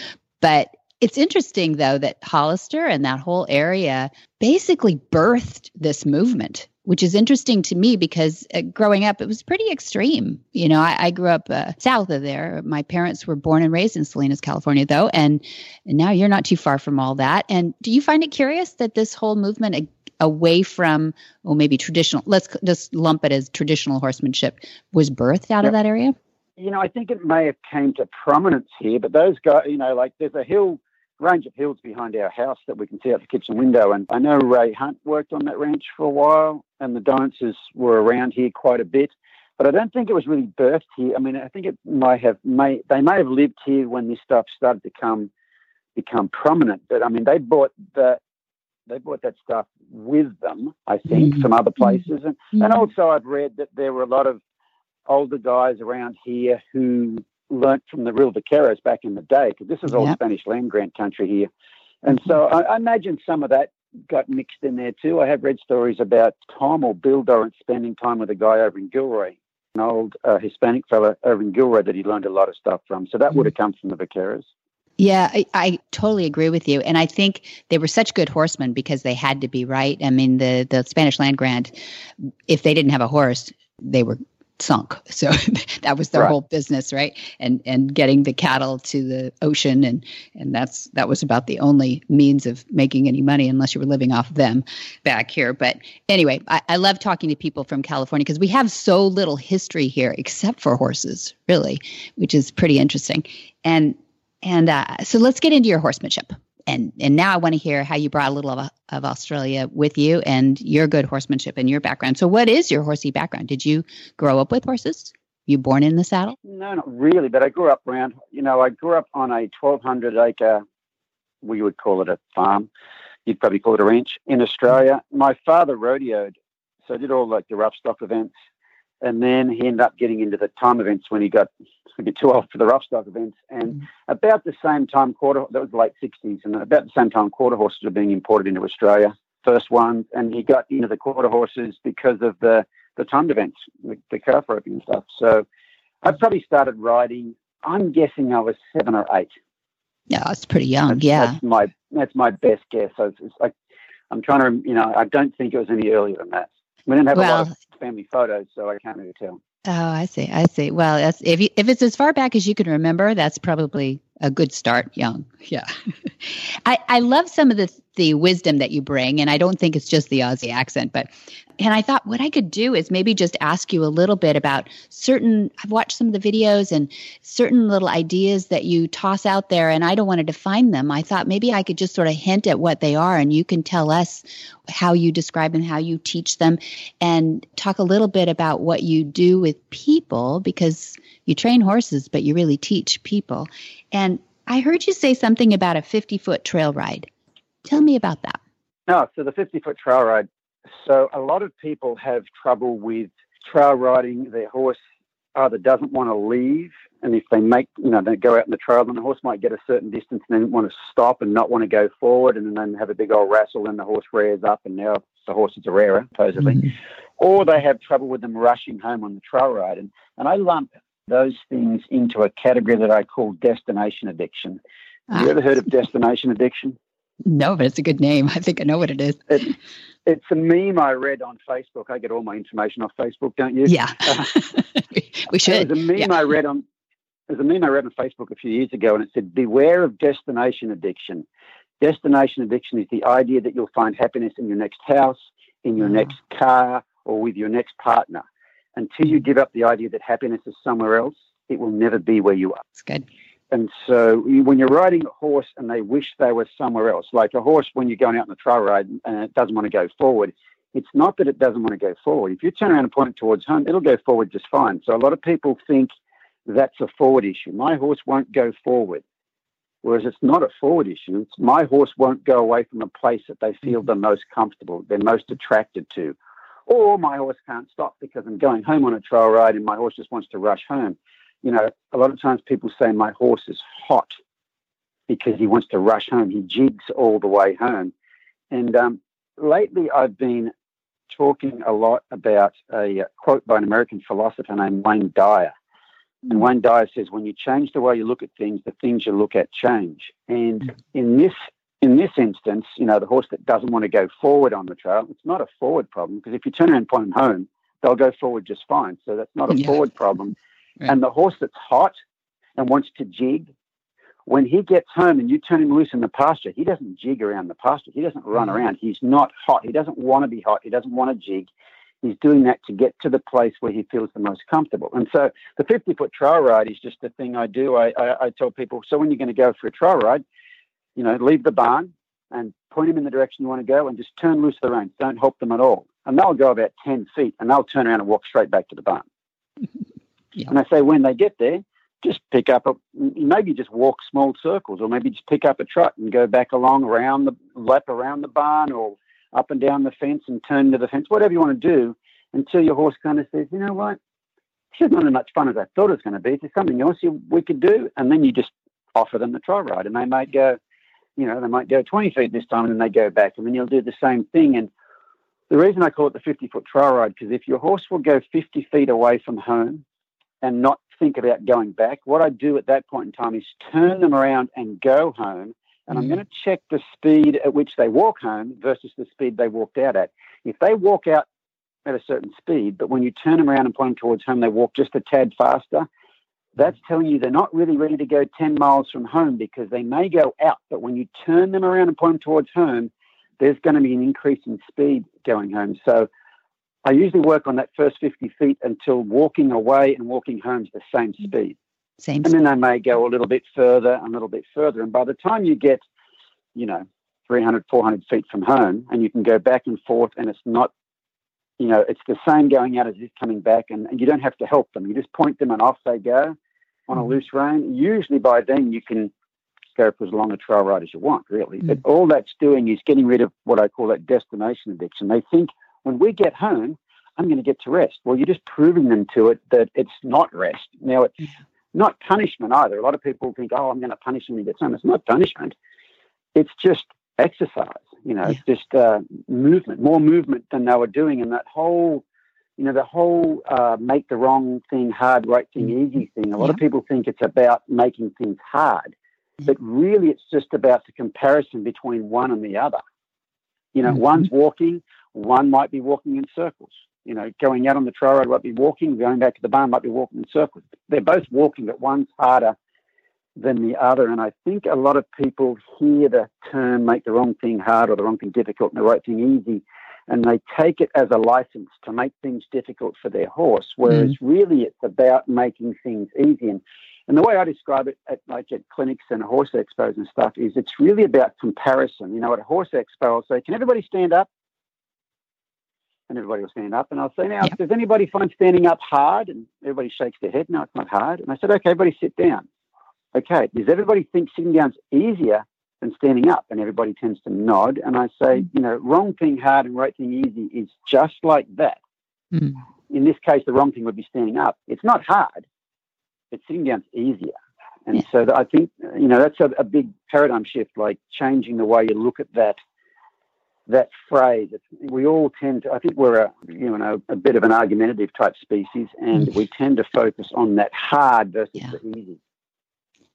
But it's interesting though that Hollister and that whole area basically birthed this movement which is interesting to me because uh, growing up, it was pretty extreme. You know, I, I grew up uh, south of there. My parents were born and raised in Salinas, California, though, and, and now you're not too far from all that. And do you find it curious that this whole movement away from, well, maybe traditional, let's just lump it as traditional horsemanship, was birthed out yep. of that area? You know, I think it may have came to prominence here, but those guys, you know, like there's a hill range of hills behind our house that we can see out the kitchen window. And I know Ray Hunt worked on that ranch for a while, and the Dorrances were around here quite a bit. But I don't think it was really birthed here. I mean, I think it might have may they may have lived here when this stuff started to come become prominent. But I mean, they bought that they bought that stuff with them, I think, mm-hmm. from other places. And, mm-hmm. and also, I've read that there were a lot of older guys around here who learnt from the real vaqueros back in the day, because this is all yep. Spanish land grant country here. And so I, I, imagine some of that got mixed in there too. I have read stories about Tom or Bill Dorrance spending time with a guy over in Gilroy, an old uh, Hispanic fellow over in Gilroy that he learned a lot of stuff from. So that mm would have come from the vaqueros. Yeah, I, I, totally agree with you, and I think they were such good horsemen because they had to be right. I mean, the the Spanish land grant, if they didn't have a horse, they were sunk. So that was their right. whole business, right? And and getting the cattle to the ocean and and that's that was about the only means of making any money unless you were living off them back here. But anyway, I, I love talking to people from California because we have so little history here except for horses, really, which is pretty interesting. And and uh, so let's get into your horsemanship and and now I want to hear how you brought a little of, of Australia with you and your good horsemanship and your background. So, what is your horsey background? Did you grow up with horses? You born in the saddle? No, not really. But I grew up around. You know, I grew up on a 1,200 acre. We would call it a farm. You'd probably call it a ranch in Australia. My father rodeoed, so I did all like the rough stock events, and then he ended up getting into the time events when he got a bit too old for the rough stock events. And mm. about the same time, quarter that was the late sixties, and about the same time, quarter horses were being imported into Australia. First one, and he got into the quarter horses because of the the timed events, the, the calf roping and stuff. So I probably started riding. I'm guessing I was seven or eight. Yeah, that's pretty young. That's, yeah, that's my that's my best guess. It's, it's like I'm trying to, you know, I don't think it was any earlier than that. We didn't have well, a lot of family photos, so I can't really tell. Oh, I see. I see. Well, if you, if it's as far back as you can remember, that's probably a good start. Young, yeah. I I love some of the the wisdom that you bring, and I don't think it's just the Aussie accent, but and I thought what I could do is maybe just ask you a little bit about certain. I've watched some of the videos and certain little ideas that you toss out there, and I don't want to define them. I thought maybe I could just sort of hint at what they are, and you can tell us how you describe them, how you teach them, and talk a little bit about what you do with people because you train horses, but you really teach people. And I heard you say something about a 50 foot trail ride. Tell me about that. No, so the 50 foot trail ride so a lot of people have trouble with trail riding. Their horse either doesn't want to leave, and if they make, you know, they go out in the trail, then the horse might get a certain distance and then want to stop and not want to go forward, and then have a big old wrestle, and the horse rears up, and now the horse is a rarer, supposedly. Mm-hmm. Or they have trouble with them rushing home on the trail ride. And, and I lump those things into a category that I call destination addiction. Have you ever heard of destination addiction? No, but it's a good name. I think I know what it is. It, it's a meme I read on Facebook. I get all my information off Facebook, don't you? Yeah, we should. There's a meme yeah. I read on. There's a meme I read on Facebook a few years ago, and it said, "Beware of destination addiction. Destination addiction is the idea that you'll find happiness in your next house, in your mm. next car, or with your next partner. Until you give up the idea that happiness is somewhere else, it will never be where you are." That's good. And so when you're riding a horse and they wish they were somewhere else, like a horse when you're going out on the trail ride and it doesn't want to go forward, it's not that it doesn't want to go forward. If you turn around and point it towards home, it'll go forward just fine. So a lot of people think that's a forward issue. My horse won't go forward. Whereas it's not a forward issue. It's my horse won't go away from a place that they feel mm-hmm. the most comfortable, they're most attracted to. Or my horse can't stop because I'm going home on a trail ride and my horse just wants to rush home you know, a lot of times people say my horse is hot because he wants to rush home. He jigs all the way home. And um, lately I've been talking a lot about a quote by an American philosopher named Wayne Dyer. And Wayne Dyer says, when you change the way you look at things, the things you look at change. And in this in this instance, you know, the horse that doesn't want to go forward on the trail, it's not a forward problem because if you turn around and point them home, they'll go forward just fine. So that's not a yeah. forward problem. Right. And the horse that's hot and wants to jig, when he gets home and you turn him loose in the pasture, he doesn't jig around the pasture. He doesn't run mm-hmm. around. He's not hot. He doesn't want to be hot. He doesn't want to jig. He's doing that to get to the place where he feels the most comfortable. And so the 50 foot trail ride is just a thing I do. I, I, I tell people, so when you're going to go for a trail ride, you know, leave the barn and point them in the direction you want to go and just turn loose the reins. Don't help them at all. And they'll go about 10 feet and they'll turn around and walk straight back to the barn. yeah. And I say, when they get there, just pick up a, maybe just walk small circles or maybe just pick up a trot and go back along around the lap around the barn or up and down the fence and turn to the fence, whatever you want to do until your horse kind of says, you know what, this is not as much fun as I thought it was going to be. Is there something else you, we could do? And then you just offer them the trial ride and they might go, you know, they might go 20 feet this time and then they go back and then you'll do the same thing. And the reason I call it the 50 foot trial ride, because if your horse will go 50 feet away from home and not think about going back, what I do at that point in time is turn them around and go home. And. I'm mm. going to check the speed at which they walk home versus the speed they walked out at. If they walk out at a certain speed, but when you turn them around and point them towards home, they walk just a tad faster, that's telling you they're not really ready to go 10 miles from home because they may go out, but when you turn them around and point them towards home, there's going to be an increase in speed going home. So I usually work on that first 50 feet until walking away and walking home is the same mm. speed. Same. And then they may go a little bit further, a little bit further. And by the time you get, you know, 300, 400 feet from home and you can go back and forth and it's not, you know, it's the same going out as it is coming back and, and you don't have to help them. You just point them and off they go on a mm. loose rein. Usually by then you can go for as long a trail ride as you want, really. Mm. But all that's doing is getting rid of what I call that destination addiction. They think when we get home, I'm going to get to rest. Well, you're just proving them to it that it's not rest. Now, it's not punishment either. A lot of people think, oh, I'm going to punish them when he gets home. It's not punishment. It's just exercise. You know, yeah. it's just uh, movement, more movement than they were doing. And that whole, you know, the whole uh, make the wrong thing hard, right thing mm-hmm. easy thing. A lot yeah. of people think it's about making things hard, but really it's just about the comparison between one and the other. You know, mm-hmm. one's walking, one might be walking in circles. You know, going out on the trail road might be walking, going back to the barn might be walking in circles. They're both walking, but one's harder than the other. And I think a lot of people hear the term make the wrong thing hard or the wrong thing difficult and the right thing easy, and they take it as a license to make things difficult for their horse, whereas mm. really it's about making things easy. And, and the way I describe it at like at clinics and horse expos and stuff is it's really about comparison. You know, at a horse expo, I'll say, Can everybody stand up? and everybody will stand up. And I'll say, now, yep. does anybody find standing up hard? And everybody shakes their head. No, it's not hard. And I said, okay, everybody sit down. Okay, does everybody think sitting down's easier than standing up? And everybody tends to nod. And I say, mm. you know, wrong thing hard and right thing easy is just like that. Mm. In this case, the wrong thing would be standing up. It's not hard, but sitting down is easier. And yeah. so I think, you know, that's a, a big paradigm shift, like changing the way you look at that that phrase. we all tend to, I think we're a, you know, a bit of an argumentative type species, and we tend to focus on that hard versus yeah. the easy.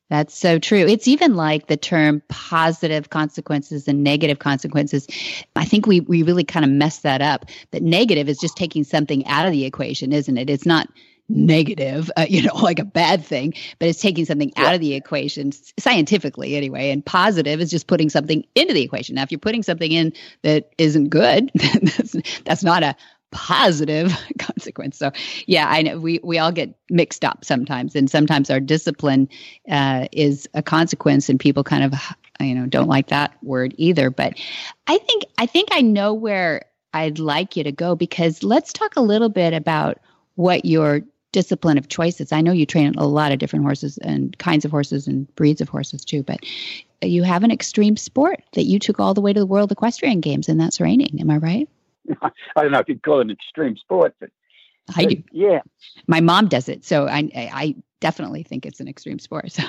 That's so true. It's even like the term positive consequences and negative consequences. I think we, we really kind of mess that up. That negative is just taking something out of the equation, isn't it? It's not negative, uh, you know, like a bad thing, but it's taking something yeah. out of the equation scientifically anyway. And positive is just putting something into the equation. Now, if you're putting something in that isn't good, that's, that's not a positive consequence. So, yeah, I know we we all get mixed up sometimes, and sometimes our discipline uh, is a consequence, and people kind of you know don't like that word either. But I think I think I know where I'd like you to go because let's talk a little bit about what your discipline of choices. I know you train a lot of different horses and kinds of horses and breeds of horses too, but you have an extreme sport that you took all the way to the World Equestrian Games, and that's reining. Am I right? I don't know if you'd call it an extreme sport, but I do. Yeah, my mom does it, so I I definitely think it's an extreme sport. So.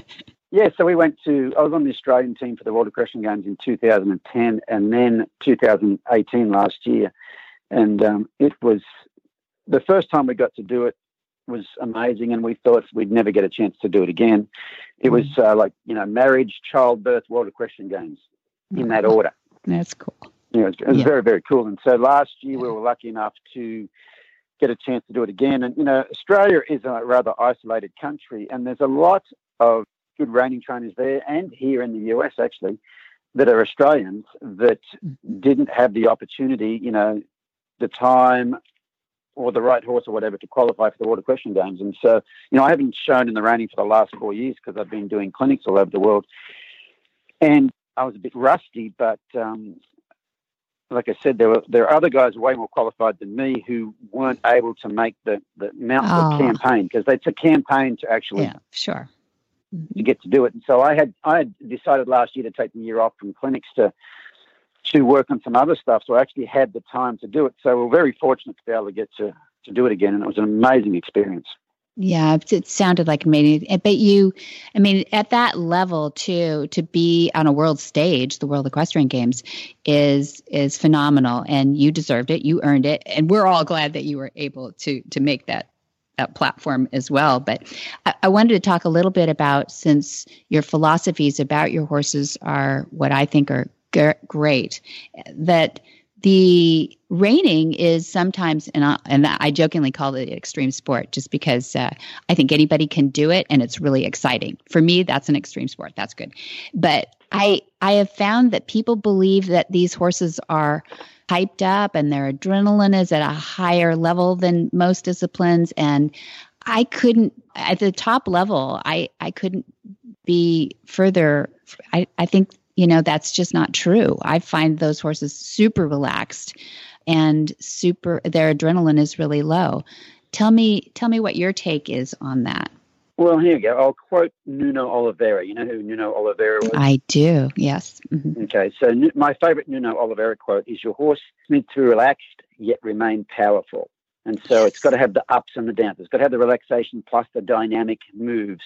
yeah, so we went to. I was on the Australian team for the World Equestrian Games in 2010, and then 2018 last year and um, it was the first time we got to do it was amazing, and we thought we'd never get a chance to do it again. It was mm. uh, like you know, marriage, childbirth, world equestrian games in that order. That's cool. Yeah, it was, it was yeah. very very cool. And so last year we were lucky enough to get a chance to do it again. And you know, Australia is a rather isolated country, and there's a lot of good reining trainers there, and here in the US actually, that are Australians that mm. didn't have the opportunity, you know, the time or the right horse or whatever to qualify for the World Equestrian Games. And so, you know, I haven't shown in the reining for the last four years because I've been doing clinics all over the world. And I was a bit rusty, but um, like I said, there were there are other guys way more qualified than me who weren't able to make the the Mount oh. campaign because it's a campaign to actually yeah sure mm-hmm. to get to do it. And so I had I had decided last year to take the year off from clinics to to work on some other stuff. So I actually had the time to do it. So we're very fortunate to be able to get to, to do it again. And it was an amazing experience. Yeah, it sounded like amazing. Eh, but you, I mean, at that level too, to be on a world stage, the World Equestrian Games, is is phenomenal, and you deserved it. You earned it, and we're all glad that you were able to to make that that platform as well. But I, I wanted to talk a little bit about since your philosophies about your horses are what I think are great that the reining is sometimes and I, and I jokingly call it extreme sport just because uh, I think anybody can do it and it's really exciting. For me that's an extreme sport. That's good. But I I have found that people believe that these horses are hyped up and their adrenaline is at a higher level than most disciplines and I couldn't at the top level I I couldn't be further I I think you know, that's just not true. I find those horses super relaxed and super their adrenaline is really low. Tell me tell me what your take is on that. Well, here you go. I'll quote Nuno Oliveira. You know who Nuno Oliveira was? I do, yes. Mm-hmm. Okay, so my favorite Nuno Oliveira quote is Your horse needs to be relaxed yet remain powerful. And so it's got to have the ups and the downs. It's got to have the relaxation plus the dynamic moves.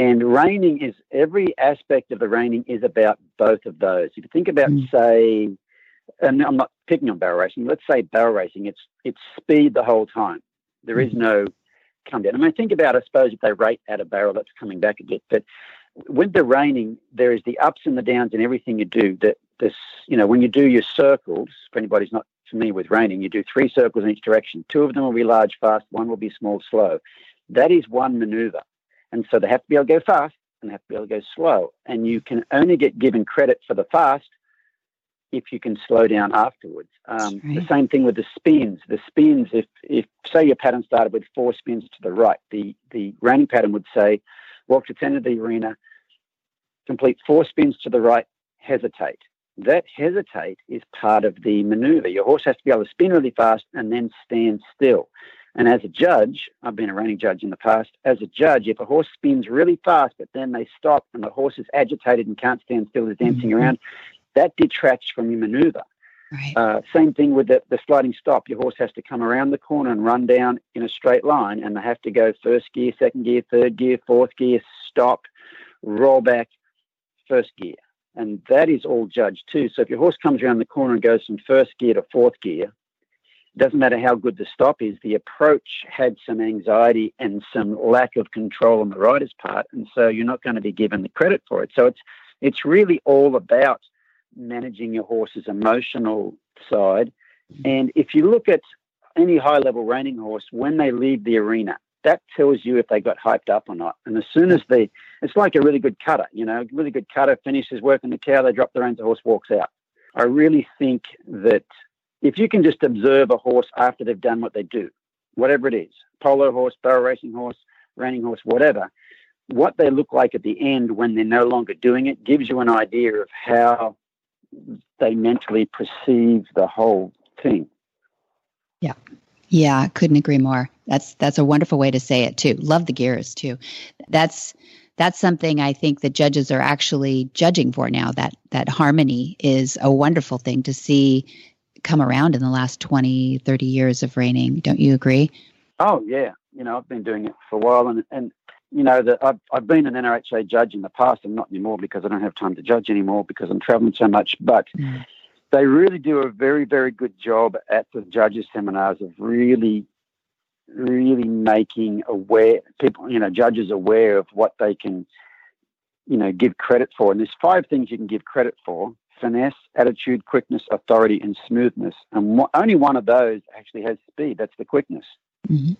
And reining is every aspect of the reining is about both of those. If you think about, mm. say, and I'm not picking on barrel racing. Let's say barrel racing. It's it's speed the whole time. There mm. is no come down. I mean, think about. I suppose if they rate at a barrel, that's coming back a bit. But with the reining, there is the ups and the downs in everything you do. That this, you know, when you do your circles, for anybody's not familiar with reining, you do three circles in each direction. Two of them will be large, fast. One will be small, slow. That is one maneuver. And so they have to be able to go fast and they have to be able to go slow. And you can only get given credit for the fast if you can slow down afterwards. Um, right. The same thing with the spins. The spins, if, if say your pattern started with four spins to the right, the, the reining pattern would say, walk to center of the arena, complete four spins to the right, hesitate. That hesitate is part of the maneuver. Your horse has to be able to spin really fast and then stand still. And as a judge, I've been a reining judge in the past. As a judge, if a horse spins really fast, but then they stop and the horse is agitated and can't stand still, is dancing mm-hmm. around, that detracts from your maneuver. Right. Uh, same thing with the, the sliding stop. Your horse has to come around the corner and run down in a straight line, and they have to go first gear, second gear, third gear, fourth gear, stop, roll back, first gear. And that is all judged too. So if your horse comes around the corner and goes from first gear to fourth gear, doesn't matter how good the stop is, the approach had some anxiety and some lack of control on the rider's part, and so you're not going to be given the credit for it. So it's it's really all about managing your horse's emotional side. And if you look at any high level reining horse, when they leave the arena, that tells you if they got hyped up or not. And as soon as they, it's like a really good cutter, you know, really good cutter finishes working the cow, they drop the reins, the horse walks out. I really think that if you can just observe a horse after they've done what they do, whatever it is, polo horse, barrel racing horse, reining horse, whatever, what they look like at the end when they're no longer doing it gives you an idea of how they mentally perceive the whole thing. Yeah. Yeah, couldn't agree more. That's that's a wonderful way to say it too. Love the gears too. That's that's something I think the judges are actually judging for now. That that harmony is a wonderful thing to see come around in the last 20, 30 years of reining. Don't you agree? Oh, yeah. You know, I've been doing it for a while and, and you know, that I've, I've been an NRHA judge in the past and not anymore because I don't have time to judge anymore because I'm traveling so much. But mm. they really do a very, very good job at the judges' seminars of really, really making aware people, you know, judges aware of what they can, you know, give credit for. And there's five things you can give credit for: finesse, attitude, quickness, authority, and smoothness. And only one of those actually has speed. That's the quickness. Mm-hmm.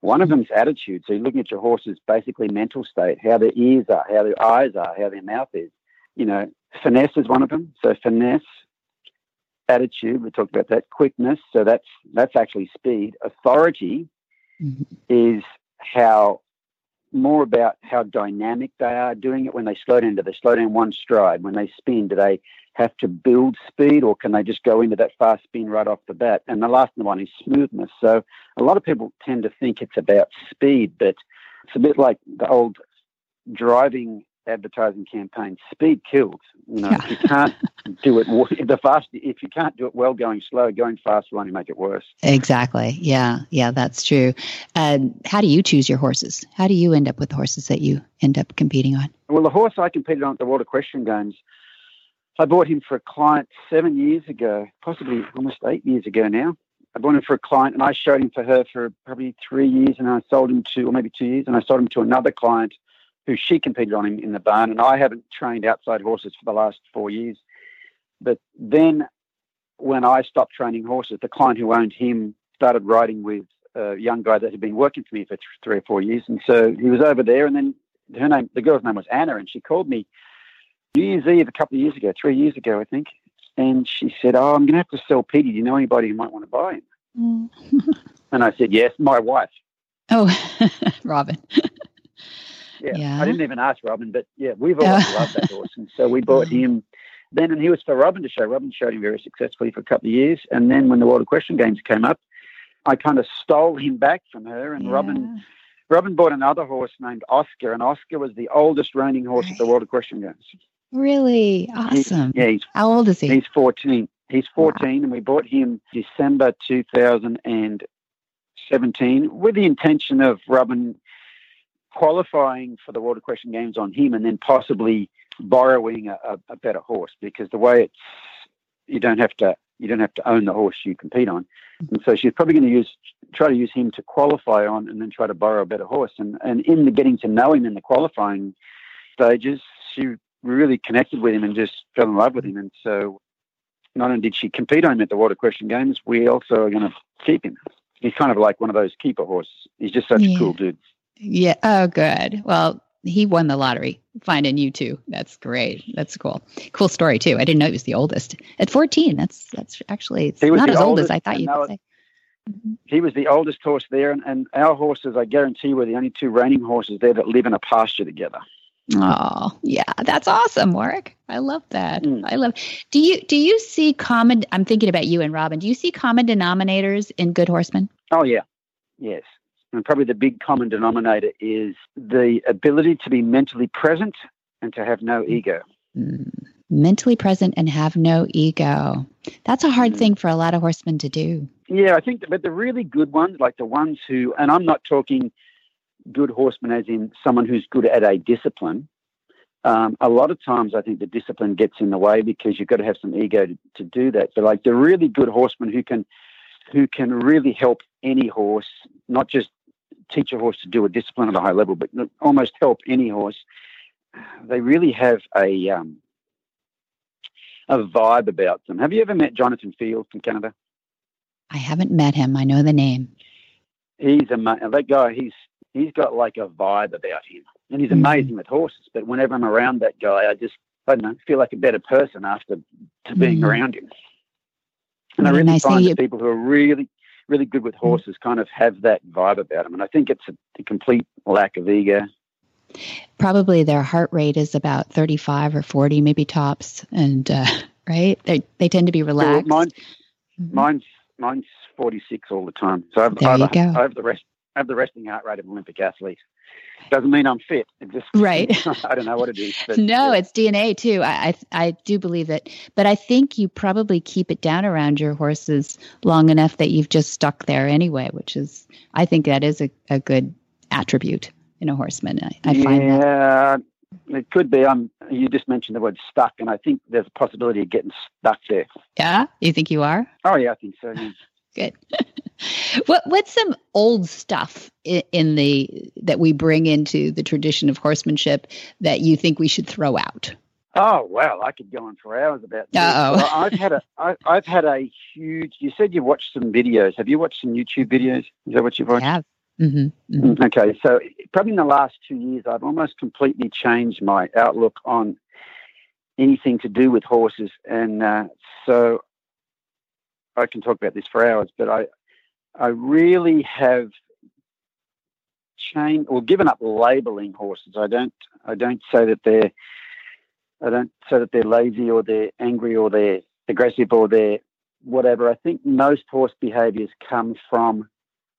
One of them is attitude. So you're looking at your horse's basically mental state, how their ears are, how their eyes are, how their mouth is. You know, finesse is one of them. So finesse, attitude, we talked about that. Quickness, so that's that's actually speed. Authority mm-hmm. is how more about how dynamic they are doing it when they slow down. Do they slow down one stride? When they spin, do they have to build speed or can they just go into that fast spin right off the bat? And the last one is smoothness. So a lot of people tend to think it's about speed, but it's a bit like the old driving advertising campaign. Speed kills. You know, yeah. if you can't do it the fast, if you can't do it well going slow, going fast will only make it worse. Exactly. Yeah, yeah, that's true. Uh, how do you choose your horses? How do you end up with the horses that you end up competing on? Well, the horse I competed on at the World Equestrian Games, I bought him for a client seven years ago, possibly almost eight years ago now. I bought him for a client and I showed him for her for probably three years and I sold him to, or maybe two years, and I sold him to another client who she competed on him in the barn, and I haven't trained outside horses for the last four years. But then when I stopped training horses, the client who owned him started riding with a young guy that had been working for me for three or four years. And so he was over there, and then her name, the girl's name was Anna, and she called me New Year's Eve a couple of years ago, three years ago, I think. And she said, Oh, I'm going to have to sell Petey. Do you know anybody who might want to buy him? Mm. and I said, Yes, my wife. Oh, Robyn. Yeah. yeah. I didn't even ask Robyn, but yeah, we've always loved that horse. And so we bought him then, and he was for Robyn to show. Robyn showed him very successfully for a couple of years. And then when the World Equestrian Games came up, I kind of stole him back from her, and yeah. Robyn. Robyn bought another horse named Oscar, and Oscar was the oldest reining horse right. at the World Equestrian Games. Really awesome. Yeah, he's, how old is he? He's fourteen. He's fourteen, wow. and we bought him December two thousand and seventeen with the intention of Robyn qualifying for the World Equestrian Games on him and then possibly borrowing a, a, better horse because the way it's you don't have to you don't have to own the horse you compete on, and so she's probably going to use try to use him to qualify on and then try to borrow a better horse and and in the getting to know him in the qualifying stages she really connected with him and just fell in love with him and so not only did she compete on him at the World Equestrian Games we also are going to keep him he's kind of like one of those keeper horses he's just such yeah. a cool dude yeah. Oh, good. Well, he won the lottery finding you too. That's great. That's cool. Cool story too. I didn't know he was the oldest at 14. That's that's actually not as old as I thought you'd say. He was the oldest horse there, and, and our horses, I guarantee, were the only two reining horses there that live in a pasture together. Oh, yeah, that's awesome, Warwick. I love that. Mm. I love. Do you do you see common? I'm thinking about you and Robyn. Do you see common denominators in good horsemen? Oh yeah, yes and probably the big common denominator is the ability to be mentally present and to have no ego. Mm. Mentally present and have no ego. That's a hard mm. thing for a lot of horsemen to do. Yeah, I think, but the really good ones, like the ones who, and I'm not talking good horseman as in someone who's good at a discipline. Um, a lot of times, I think the discipline gets in the way because you've got to have some ego to, to do that. But like the really good horsemen who can, who can really help any horse, not just teach a horse to do a discipline at a high level, but almost help any horse. They really have a um, a vibe about them. Have you ever met Jonathan Field from Canada? I haven't met him. I know the name. He's a that guy. He's he's got like a vibe about him, and he's amazing with horses. But whenever I'm around that guy, I just I don't know feel like a better person after to being mm-hmm. around him. And what I really nice find that you... people who are really really good with mm. horses kind of have that vibe about them. And I think it's a, a complete lack of ego. Probably their heart rate is about 35 or 40, maybe tops. And, uh, right? They, they tend to be relaxed. Well, mine, mm-hmm. Mine's, mine's 46 all the time. So I've, there I've, you go. I have the rest. Have the resting heart rate of an Olympic athlete. Doesn't mean I'm fit. It just right. I don't know what it is. But, no, yeah. it's DNA too. I, I, I do believe it, but I think you probably keep it down around your horses long enough that you've just stuck there anyway. Which is, I think that is a, a good attribute in a horseman. I, I find yeah, It could be. Um, you just mentioned the word stuck, and I think there's a possibility of getting stuck there. Yeah, you think you are? Oh yeah, I think so. Good. what what's some old stuff in, in the that we bring into the tradition of horsemanship that you think we should throw out? Oh well, I could go on for hours about. This. Oh, I've had a I, I've had a huge. You said you watched some videos. Have you watched some YouTube videos? Is that what you've watched? I have. Mm-hmm. Mm-hmm. Okay, so probably in the last two years, I've almost completely changed my outlook on anything to do with horses, and uh, so I can talk about this for hours. But I, I really have changed or given up labeling horses. I don't, I don't say that they're, I don't say that they're lazy or they're angry or they're aggressive or they're whatever. I think most horse behaviours come from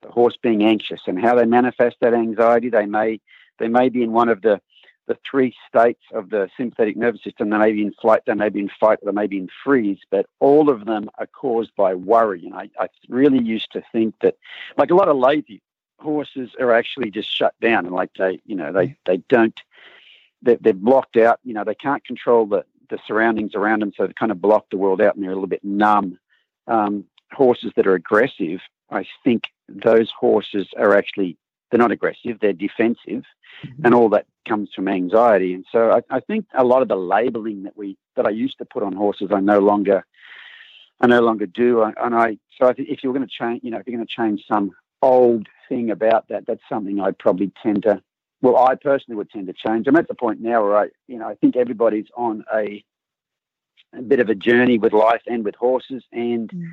the horse being anxious and how they manifest that anxiety. They may they may be in one of the the three states of the sympathetic nervous system. They may be in flight, they may be in fight, they may be in freeze, but all of them are caused by worry. And I, I really used to think that, like a lot of lazy horses are actually just shut down and like they, you know, they, they don't, they're, they're blocked out. You know, they can't control the, the surroundings around them, so they kind of block the world out and they're a little bit numb. Um, horses that are aggressive, I think those horses are actually they're not aggressive, they're defensive, mm-hmm. and all that comes from anxiety. And so I, I, think a lot of the labeling that we that I used to put on horses, I no longer I no longer do. And I so I think if you're going to change, you know, if you're going to change some old thing about that, that's something I'd probably tend to. Well, I personally would tend to change. I'm at the point now where I, you know, I think everybody's on a, a bit of a journey with life and with horses, and. Mm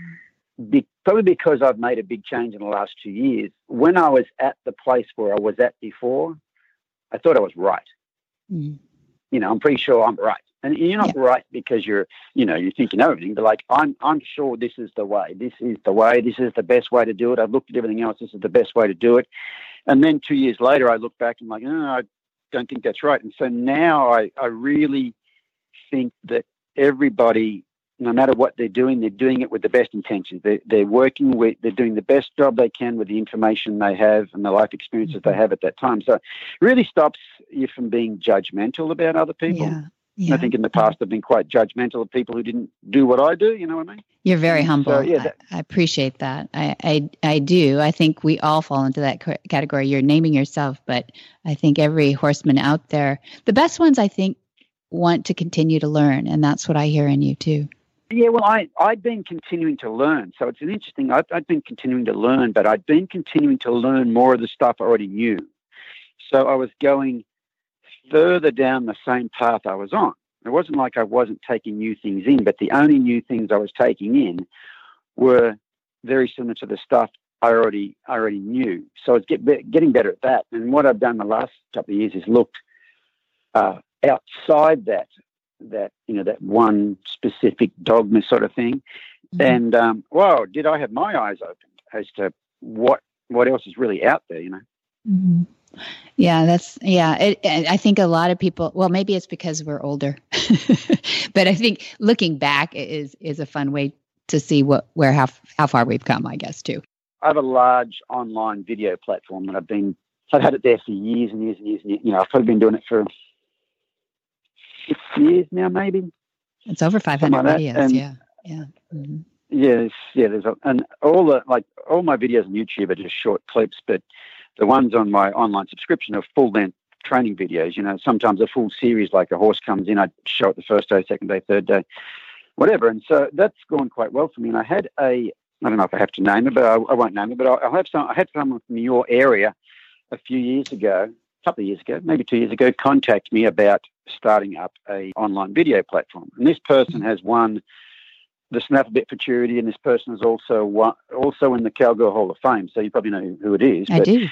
be, probably because I've made a big change in the last two years. When I was at the place where I was at before, I thought I was right. Mm. You know, I'm pretty sure I'm right. And you're not yeah. right because you're, you know, you think you know everything, but like I'm, I'm sure this is the way. This is the way. This is the best way to do it. I've looked at everything else. This is the best way to do it. And then two years later, I look back and I'm like, no, I don't think that's right. And so now I, I really think that everybody no matter what they're doing, they're doing it with the best intentions. They're, they're working with, they're doing the best job they can with the information they have and the life experiences they mm-hmm. have at that time. So it really stops you from being judgmental about other people. Yeah. Yeah. I think in the past I've been quite judgmental of people who didn't do what I do. You know what I mean? You're very humble. So, yeah, that, I, I, appreciate that. I, I I do. I think we all fall into that category. You're naming yourself, but I think every horseman out there, the best ones, I think, want to continue to learn, and that's what I hear in you too. Yeah, well, I, I'd been continuing to learn. So it's an interesting, I'd, I'd been continuing to learn, but I'd been continuing to learn more of the stuff I already knew. So I was going further down the same path I was on. It wasn't like I wasn't taking new things in, but the only new things I was taking in were very similar to the stuff I already I already knew. So it's get, getting better at that. And what I've done the last couple of years is looked uh, outside that that you know that one specific dogma sort of thing. Mm-hmm. And um, wow, did I have my eyes opened as to what what else is really out there? You know. Mm-hmm. Yeah, that's yeah. It, I think a lot of people. Well, maybe it's because we're older, but I think looking back is is a fun way to see what where how how far we've come. I guess too. I have a large online video platform that I've been I've had it there for years and years and years and years. You know, I've probably been doing it for six years now, maybe. It's over 500 like videos. And yeah. Yeah. Mm-hmm. Yes. Yeah. There's a, and all the, like, all my videos on YouTube are just short clips, but the ones on my online subscription are full length training videos. You know, sometimes a full series, like a horse comes in, I show it the first day, second day, third day, whatever. And so that's gone quite well for me. And I had a, I don't know if I have to name it, but I, I won't name it, but I, I have some, I had someone from your area a few years ago a couple of years ago, maybe two years ago, contact me about starting up a online video platform. And this person has won the Snafflebit Futurity, and this person is also one, also in the Cowgirl Hall of Fame. So you probably know who it is. I but, do.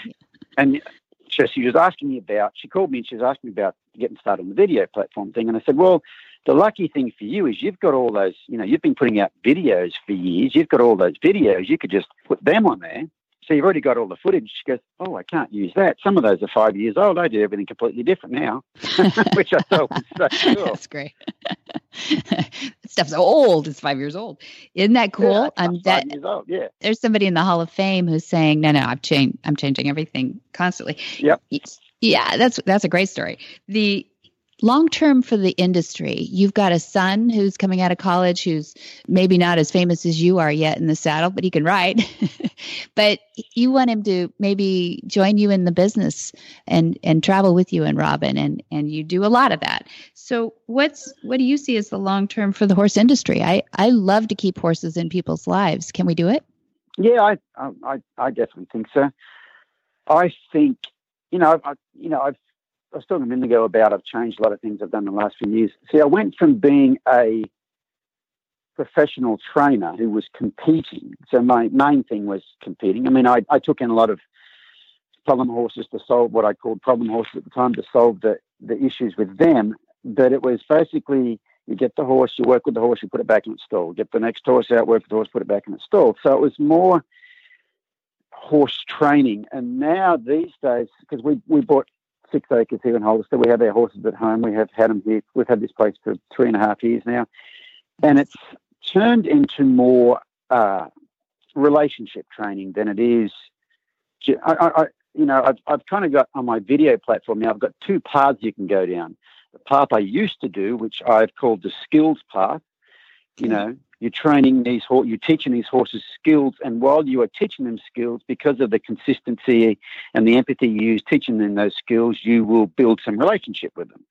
And so she was asking me about. She called me and she was asking me about getting started on the video platform thing. And I said, well, the lucky thing for you is you've got all those. You know, you've been putting out videos for years. You've got all those videos. You could just put them on there so you've already got all the footage. She goes, Oh, I can't use that. Some of those are five years old. I do everything completely different now, which I thought was so cool. That's great. stuff's old. It's five years old. Isn't that cool? Yeah, um, that, years old, yeah. There's somebody in the Hall of Fame who's saying, No, no, I've changed. I'm changing everything constantly. Yep. Yeah, that's that's a great story. The long term for the industry, you've got a son who's coming out of college who's maybe not as famous as you are yet in the saddle, but he can ride. but you want him to maybe join you in the business and and travel with you and Robyn and and you do a lot of that. So what's what do you see as the long term for the horse industry? I I love to keep horses in people's lives. Can we do it? Yeah, I I I definitely think so. I think you know I you know I've I was talking a minute ago about I've changed a lot of things I've done in the last few years. See, I went from being a professional trainer who was competing. So my main thing was competing. I mean, I, I took in a lot of problem horses to solve what I called problem horses at the time to solve the, the issues with them. But it was basically you get the horse, you work with the horse, you put it back in its stall. Get the next horse out, work with the horse, put it back in its stall. So it was more horse training. And now these days, because we, we bought six acres here in Hollister. We have our horses at home. We have had them here. We've had this place for three and a half years now, and it's turned into more uh, relationship training than it is. I, I, you know, I've, I've kind of got on my video platform now. I've got two paths you can go down. The path I used to do, which I've called the skills path. You know, you're training these horses, you're teaching these horses skills, and while you are teaching them skills, because of the consistency and the empathy you use teaching them those skills, you will build some relationship with them.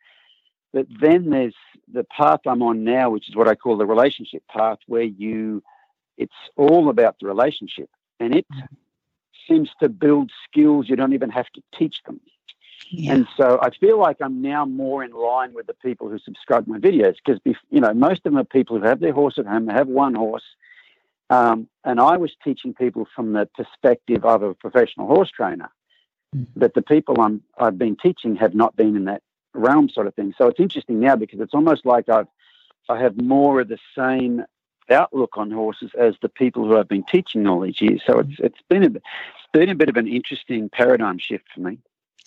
But then there's the path I'm on now, which is what I call the relationship path, where you, it's all about the relationship, and it mm-hmm. seems to build skills you don't even have to teach them. Yeah. And so I feel like I'm now more in line with the people who subscribe to my videos because, you know, most of them are people who have their horse at home, they have one horse. Um, and I was teaching people from the perspective of a professional horse trainer. Mm-hmm. But the people I'm, I've been teaching have not been in that realm sort of thing. So it's interesting now because it's almost like I've, I have more of the same outlook on horses as the people who I've been teaching all these years. So it's, it's been a, it's been a bit of an interesting paradigm shift for me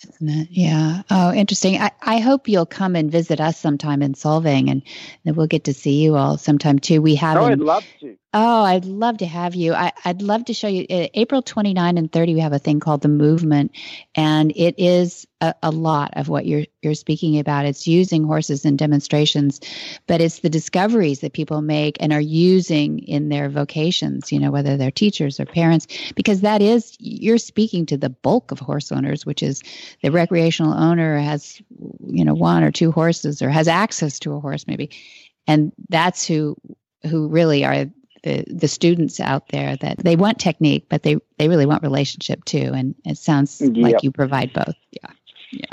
isn't it? Yeah. Oh, interesting. I, I hope you'll come and visit us sometime in Solvang, and then we'll get to see you all sometime too. We have. Oh, I'd love to. Oh, I'd love to have you. I, would love to show you. Uh, April 29 and 30, we have a thing called the movement, and it is a, a, lot of what you're you're speaking about. It's using horses in demonstrations, but it's the discoveries that people make and are using in their vocations. You know, whether they're teachers or parents, because that is you're speaking to the bulk of horse owners, which is the recreational owner has you know one or two horses or has access to a horse maybe, and that's who who really are the the students out there that they want technique, but they they really want relationship too. And it sounds yep. like you provide both. Yeah. Yeah.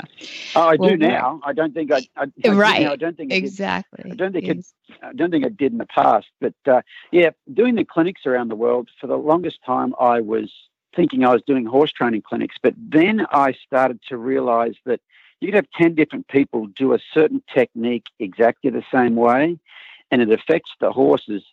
Oh, I well, do now. I don't think I. I, I right. I don't think exactly. Did, I don't think it. I don't think I did in the past. But uh, yeah, doing the clinics around the world for the longest time, I was thinking I was doing horse training clinics. But then I started to realize that you could have ten different people do a certain technique exactly the same way, and it affects the horses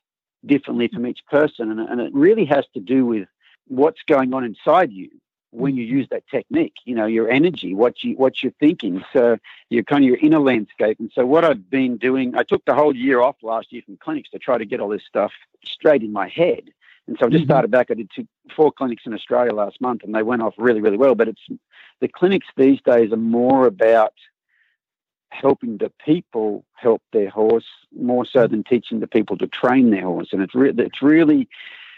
differently from each person. And, and it really has to do with what's going on inside you when you use that technique. You know, your energy, what you what you're thinking. So your kind of your inner landscape. And so what I've been doing, I took the whole year off last year from clinics to try to get all this stuff straight in my head. And so I just mm-hmm. started back. I did two, four clinics in Australia last month, and they went off really, really well. But it's the clinics these days are more about helping the people help their horse more so mm-hmm. than teaching the people to train their horse. And it's re- it's really,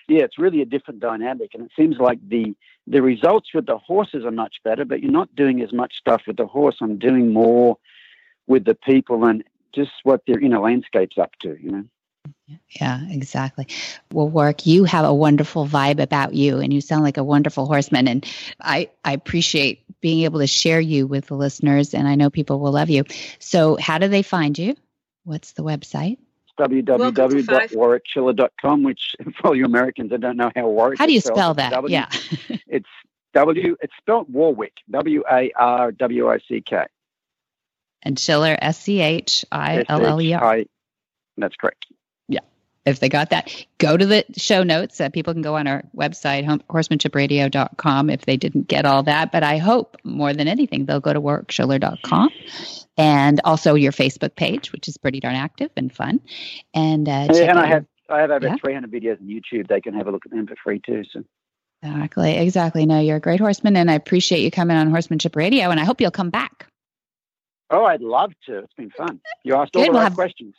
yeah, it's really a different dynamic. And it seems like the the results with the horses are much better, but you're not doing as much stuff with the horse. I'm doing more with the people and just what their inner landscape's up to. You know. Yeah, exactly. Well, Warwick, you have a wonderful vibe about you, and you sound like a wonderful horseman. And I, I appreciate being able to share you with the listeners, and I know people will love you. So, how do they find you? What's the website? www.warwickschiller.com, which for all you Americans, I don't know how Warwick. How do you spell that? W, yeah, it's W. It's spelled Warwick. W A R W I C K. And Schiller, S C H I L L E R. That's correct if they got that, go to the show notes. Uh, people can go on our website, horsemanshipradio.com, if they didn't get all that. But I hope more than anything, they'll go to warwickschiller.com and also your Facebook page, which is pretty darn active and fun. And, uh, and I have I have over yeah. 300 videos on YouTube. They can have a look at them for free too. So. Exactly, exactly. No, you're a great horseman, and I appreciate you coming on Horsemanship Radio, and I hope you'll come back. Oh, I'd love to. It's been fun. You asked all Good, the right we'll have, questions.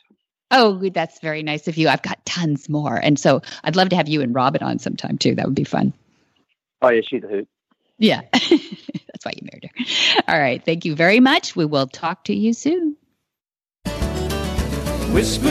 Oh, that's very nice of you. I've got tons more. And so I'd love to have you and Robyn on sometime too. That would be fun. Oh, yeah, she's a hoot. Yeah. that's why you married her. All right. Thank you very much. We will talk to you soon. Whisper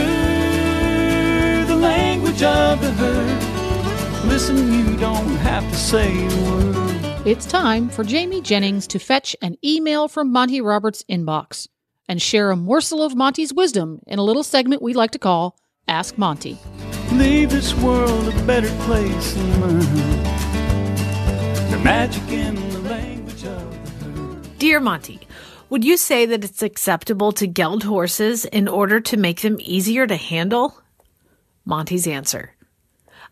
the language of the herd. Listen, you don't have to say a word. It's time for Jamie Jennings to fetch an email from Monty Roberts' inbox and share a morsel of Monty's wisdom in a little segment we like to call Ask Monty. Leave this world a better place and learn the magic in the language of the herd. Dear Monty, would you say that it's acceptable to geld horses in order to make them easier to handle? Monty's answer.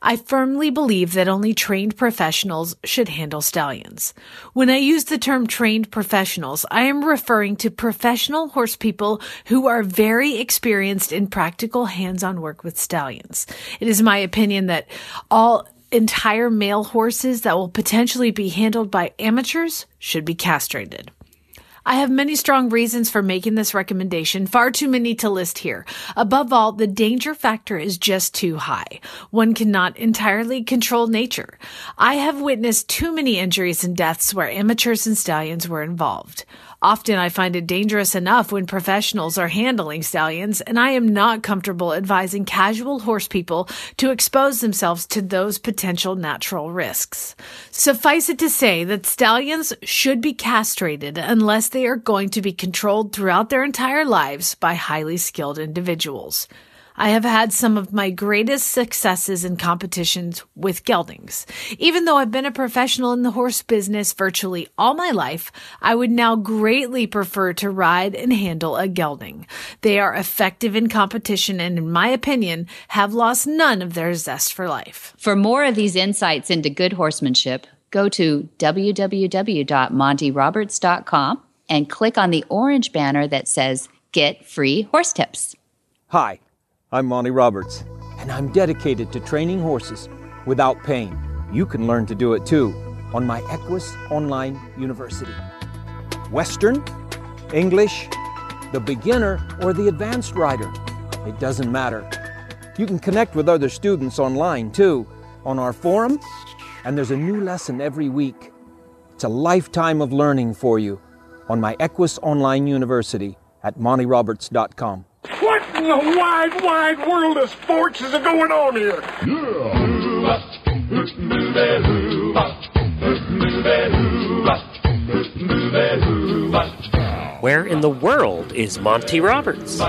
I firmly believe that only trained professionals should handle stallions. When I use the term trained professionals, I am referring to professional horse people who are very experienced in practical hands-on work with stallions. It is my opinion that all entire male horses that will potentially be handled by amateurs should be castrated. I have many strong reasons for making this recommendation, far too many to list here. Above all, the danger factor is just too high. One cannot entirely control nature. I have witnessed too many injuries and deaths where amateurs and stallions were involved. Often I find it dangerous enough when professionals are handling stallions, and I am not comfortable advising casual horse people to expose themselves to those potential natural risks. Suffice it to say that stallions should be castrated unless they are going to be controlled throughout their entire lives by highly skilled individuals. I have had some of my greatest successes in competitions with geldings. Even though I've been a professional in the horse business virtually all my life, I would now greatly prefer to ride and handle a gelding. They are effective in competition and, in my opinion, have lost none of their zest for life. For more of these insights into good horsemanship, go to www.montyroberts.com and click on the orange banner that says Get Free Horse Tips. Hi. I'm Monty Roberts, and I'm dedicated to training horses without pain. You can learn to do it too on my Equus Online University. Western, English, the beginner, or the advanced rider. It doesn't matter. You can connect with other students online too, on our forum, and there's a new lesson every week. It's a lifetime of learning for you on my Equus Online University at montyroberts.com in the wide, wide world of sports is going on here? Where in the world is Monty Roberts?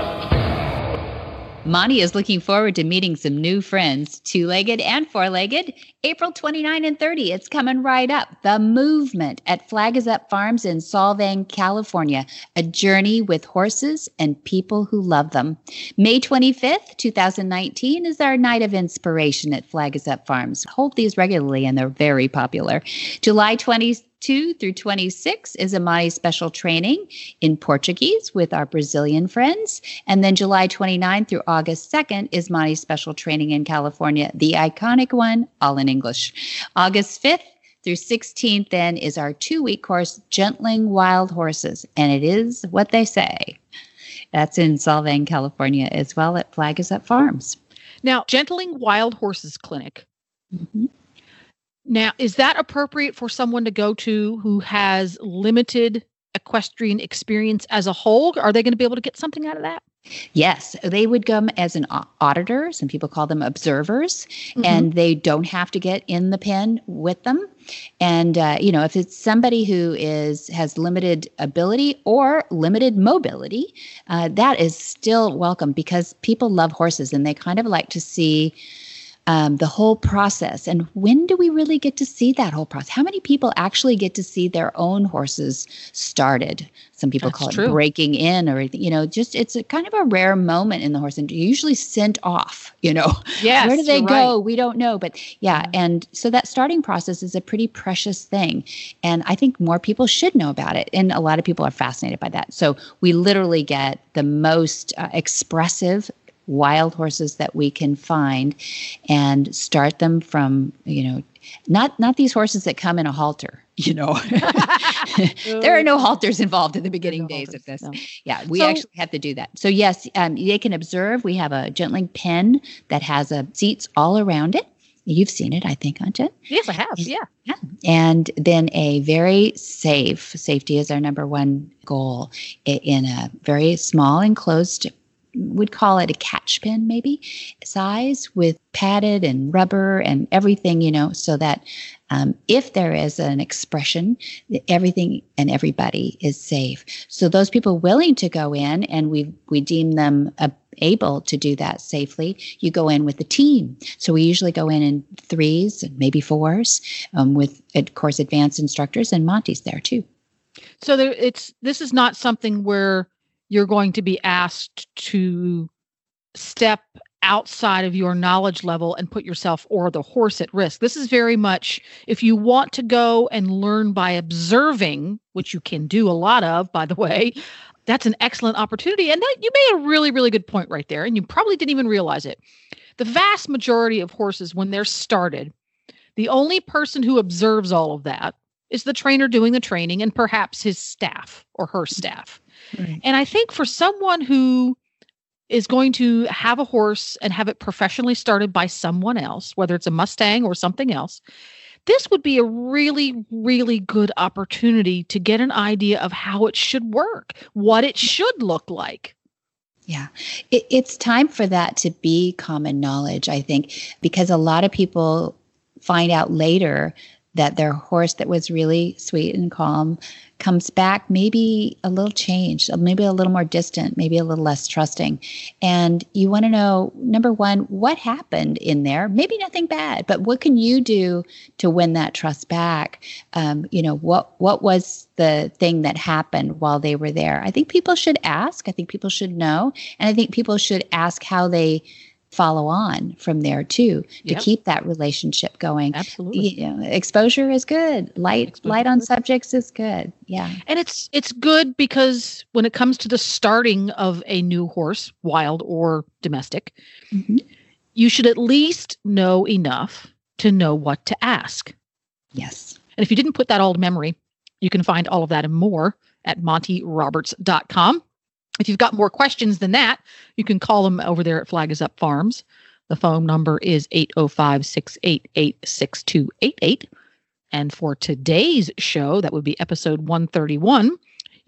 Monty is looking forward to meeting some new friends, two legged and four legged. April 29 and 30, it's coming right up. The Movement at Flag is Up Farms in Solvang, California. A journey with horses and people who love them. May 25th, 2019 is our night of inspiration at Flag is Up Farms. Hold these regularly and they're very popular. July 20th. 2 through 26 is Amani special training in Portuguese with our Brazilian friends. And then July 29 through August 2nd is Amani special training in California, the iconic one, all in English. August 5th through 16th, then, is our two week course, Gentling Wild Horses. And it is what they say. That's in Solvang, California, as well at Flag is Up Farms. Now, Gentling Wild Horses Clinic. Mm-hmm now, is that appropriate for someone to go to who has limited equestrian experience as a whole? Are they going to be able to get something out of that? Yes, they would come as an auditor. Some people call them observers, mm-hmm. and they don't have to get in the pen with them. And uh, you know, if it's somebody who is has limited ability or limited mobility, uh, that is still welcome because people love horses and they kind of like to see um, the whole process. And when do we really get to see that whole process? How many people actually get to see their own horses started? Some people That's call it true. breaking in, or you know, just it's a kind of a rare moment in the horse, and usually sent off. You know, yes, where do they go? Right. We don't know, but yeah, yeah, and so that starting process is a pretty precious thing, and I think more people should know about it, and a lot of people are fascinated by that. So we literally get the most uh, expressive wild horses that we can find and start them from, you know, not not these horses that come in a halter you know there are no halters involved in the beginning no days halters, of this no. yeah we so, actually have to do that so yes um, they can observe we have a gentling pen that has a seats all around it You've seen it, I think, Jen? Yes, I have. Yeah. Yeah. And then a very safe, safety is our number one goal in a very small enclosed would call it a catch pin maybe size with padded and rubber and everything you know so that um, if there is an expression everything and everybody is safe. So those people willing to go in and we we deem them able to do that safely you go in with a team. So we usually go in in threes and maybe fours um, with of course advanced instructors and monty's there too. So there, it's this is not something where you're going to be asked to step outside of your knowledge level and put yourself or the horse at risk. This is very much if you want to go and learn by observing, which you can do a lot of, by the way, that's an excellent opportunity. And that, you made a really, really good point right there. And you probably didn't even realize it. The vast majority of horses, when they're started, the only person who observes all of that is the trainer doing the training and perhaps his staff or her staff. Right. And I think for someone who is going to have a horse and have it professionally started by someone else, whether it's a Mustang or something else, this would be a really, really good opportunity to get an idea of how it should work, what it should look like. Yeah, it, it's time for that to be common knowledge, I think, because a lot of people find out later that their horse that was really sweet and calm comes back maybe a little changed, maybe a little more distant, maybe a little less trusting. And you want to know number one, what happened in there? Maybe nothing bad, but what can you do to win that trust back? Um, you know, what what was the thing that happened while they were there? I think people should ask. I think people should know, and I think people should ask how they follow on from there too to yep. keep that relationship going. Absolutely. You know, exposure is good. Light exposure light on subjects is good. Yeah. And it's it's good because when it comes to the starting of a new horse, wild or domestic, mm-hmm. you should at least know enough to know what to ask. Yes. And if you didn't put that all to memory, you can find all of that and more at montyroberts.com. If you've got more questions than that, you can call them over there at Flag is Up Farms. The phone number is 805 688 6288. And for today's show, that would be episode 131,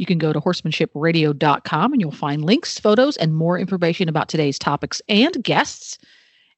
you can go to horsemanshipradio.com and you'll find links, photos, and more information about today's topics and guests.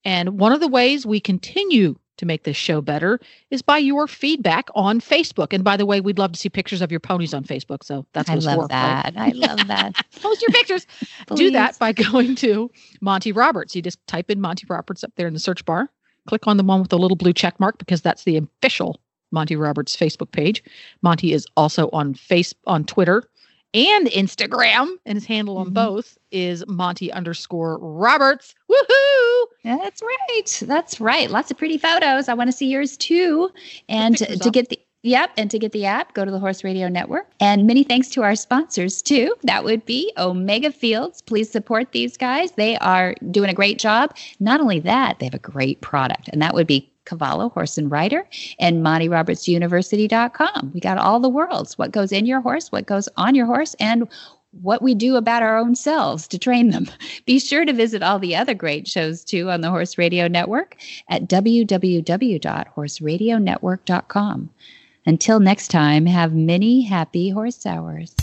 And one of the ways we continue to make this show better is by your feedback on Facebook. And by the way, we'd love to see pictures of your ponies on Facebook. So that's I love for, that. Right? I love that. Post your pictures. Do that by going to Monty Roberts. You just type in Monty Roberts up there in the search bar. Click on the one with the little blue check mark because that's the official Monty Roberts Facebook page. Monty is also on face on Twitter and Instagram, and his handle on mm-hmm. both is Monty underscore Roberts. Woohoo! That's right. That's right. Lots of pretty photos. I want to see yours too. And to, to get the Yep. And to get the app, go to the Horse Radio Network. And many thanks to our sponsors, too. That would be Omega Fields. Please support these guys. They are doing a great job. Not only that, they have a great product, and that would be Cavallo Horse and Rider and MontyRobertsUniversity.com. We got all the worlds what goes in your horse, what goes on your horse, and what we do about our own selves to train them. Be sure to visit all the other great shows too on the Horse Radio Network at www.horseradionetwork.com. Until next time, have many happy horse hours.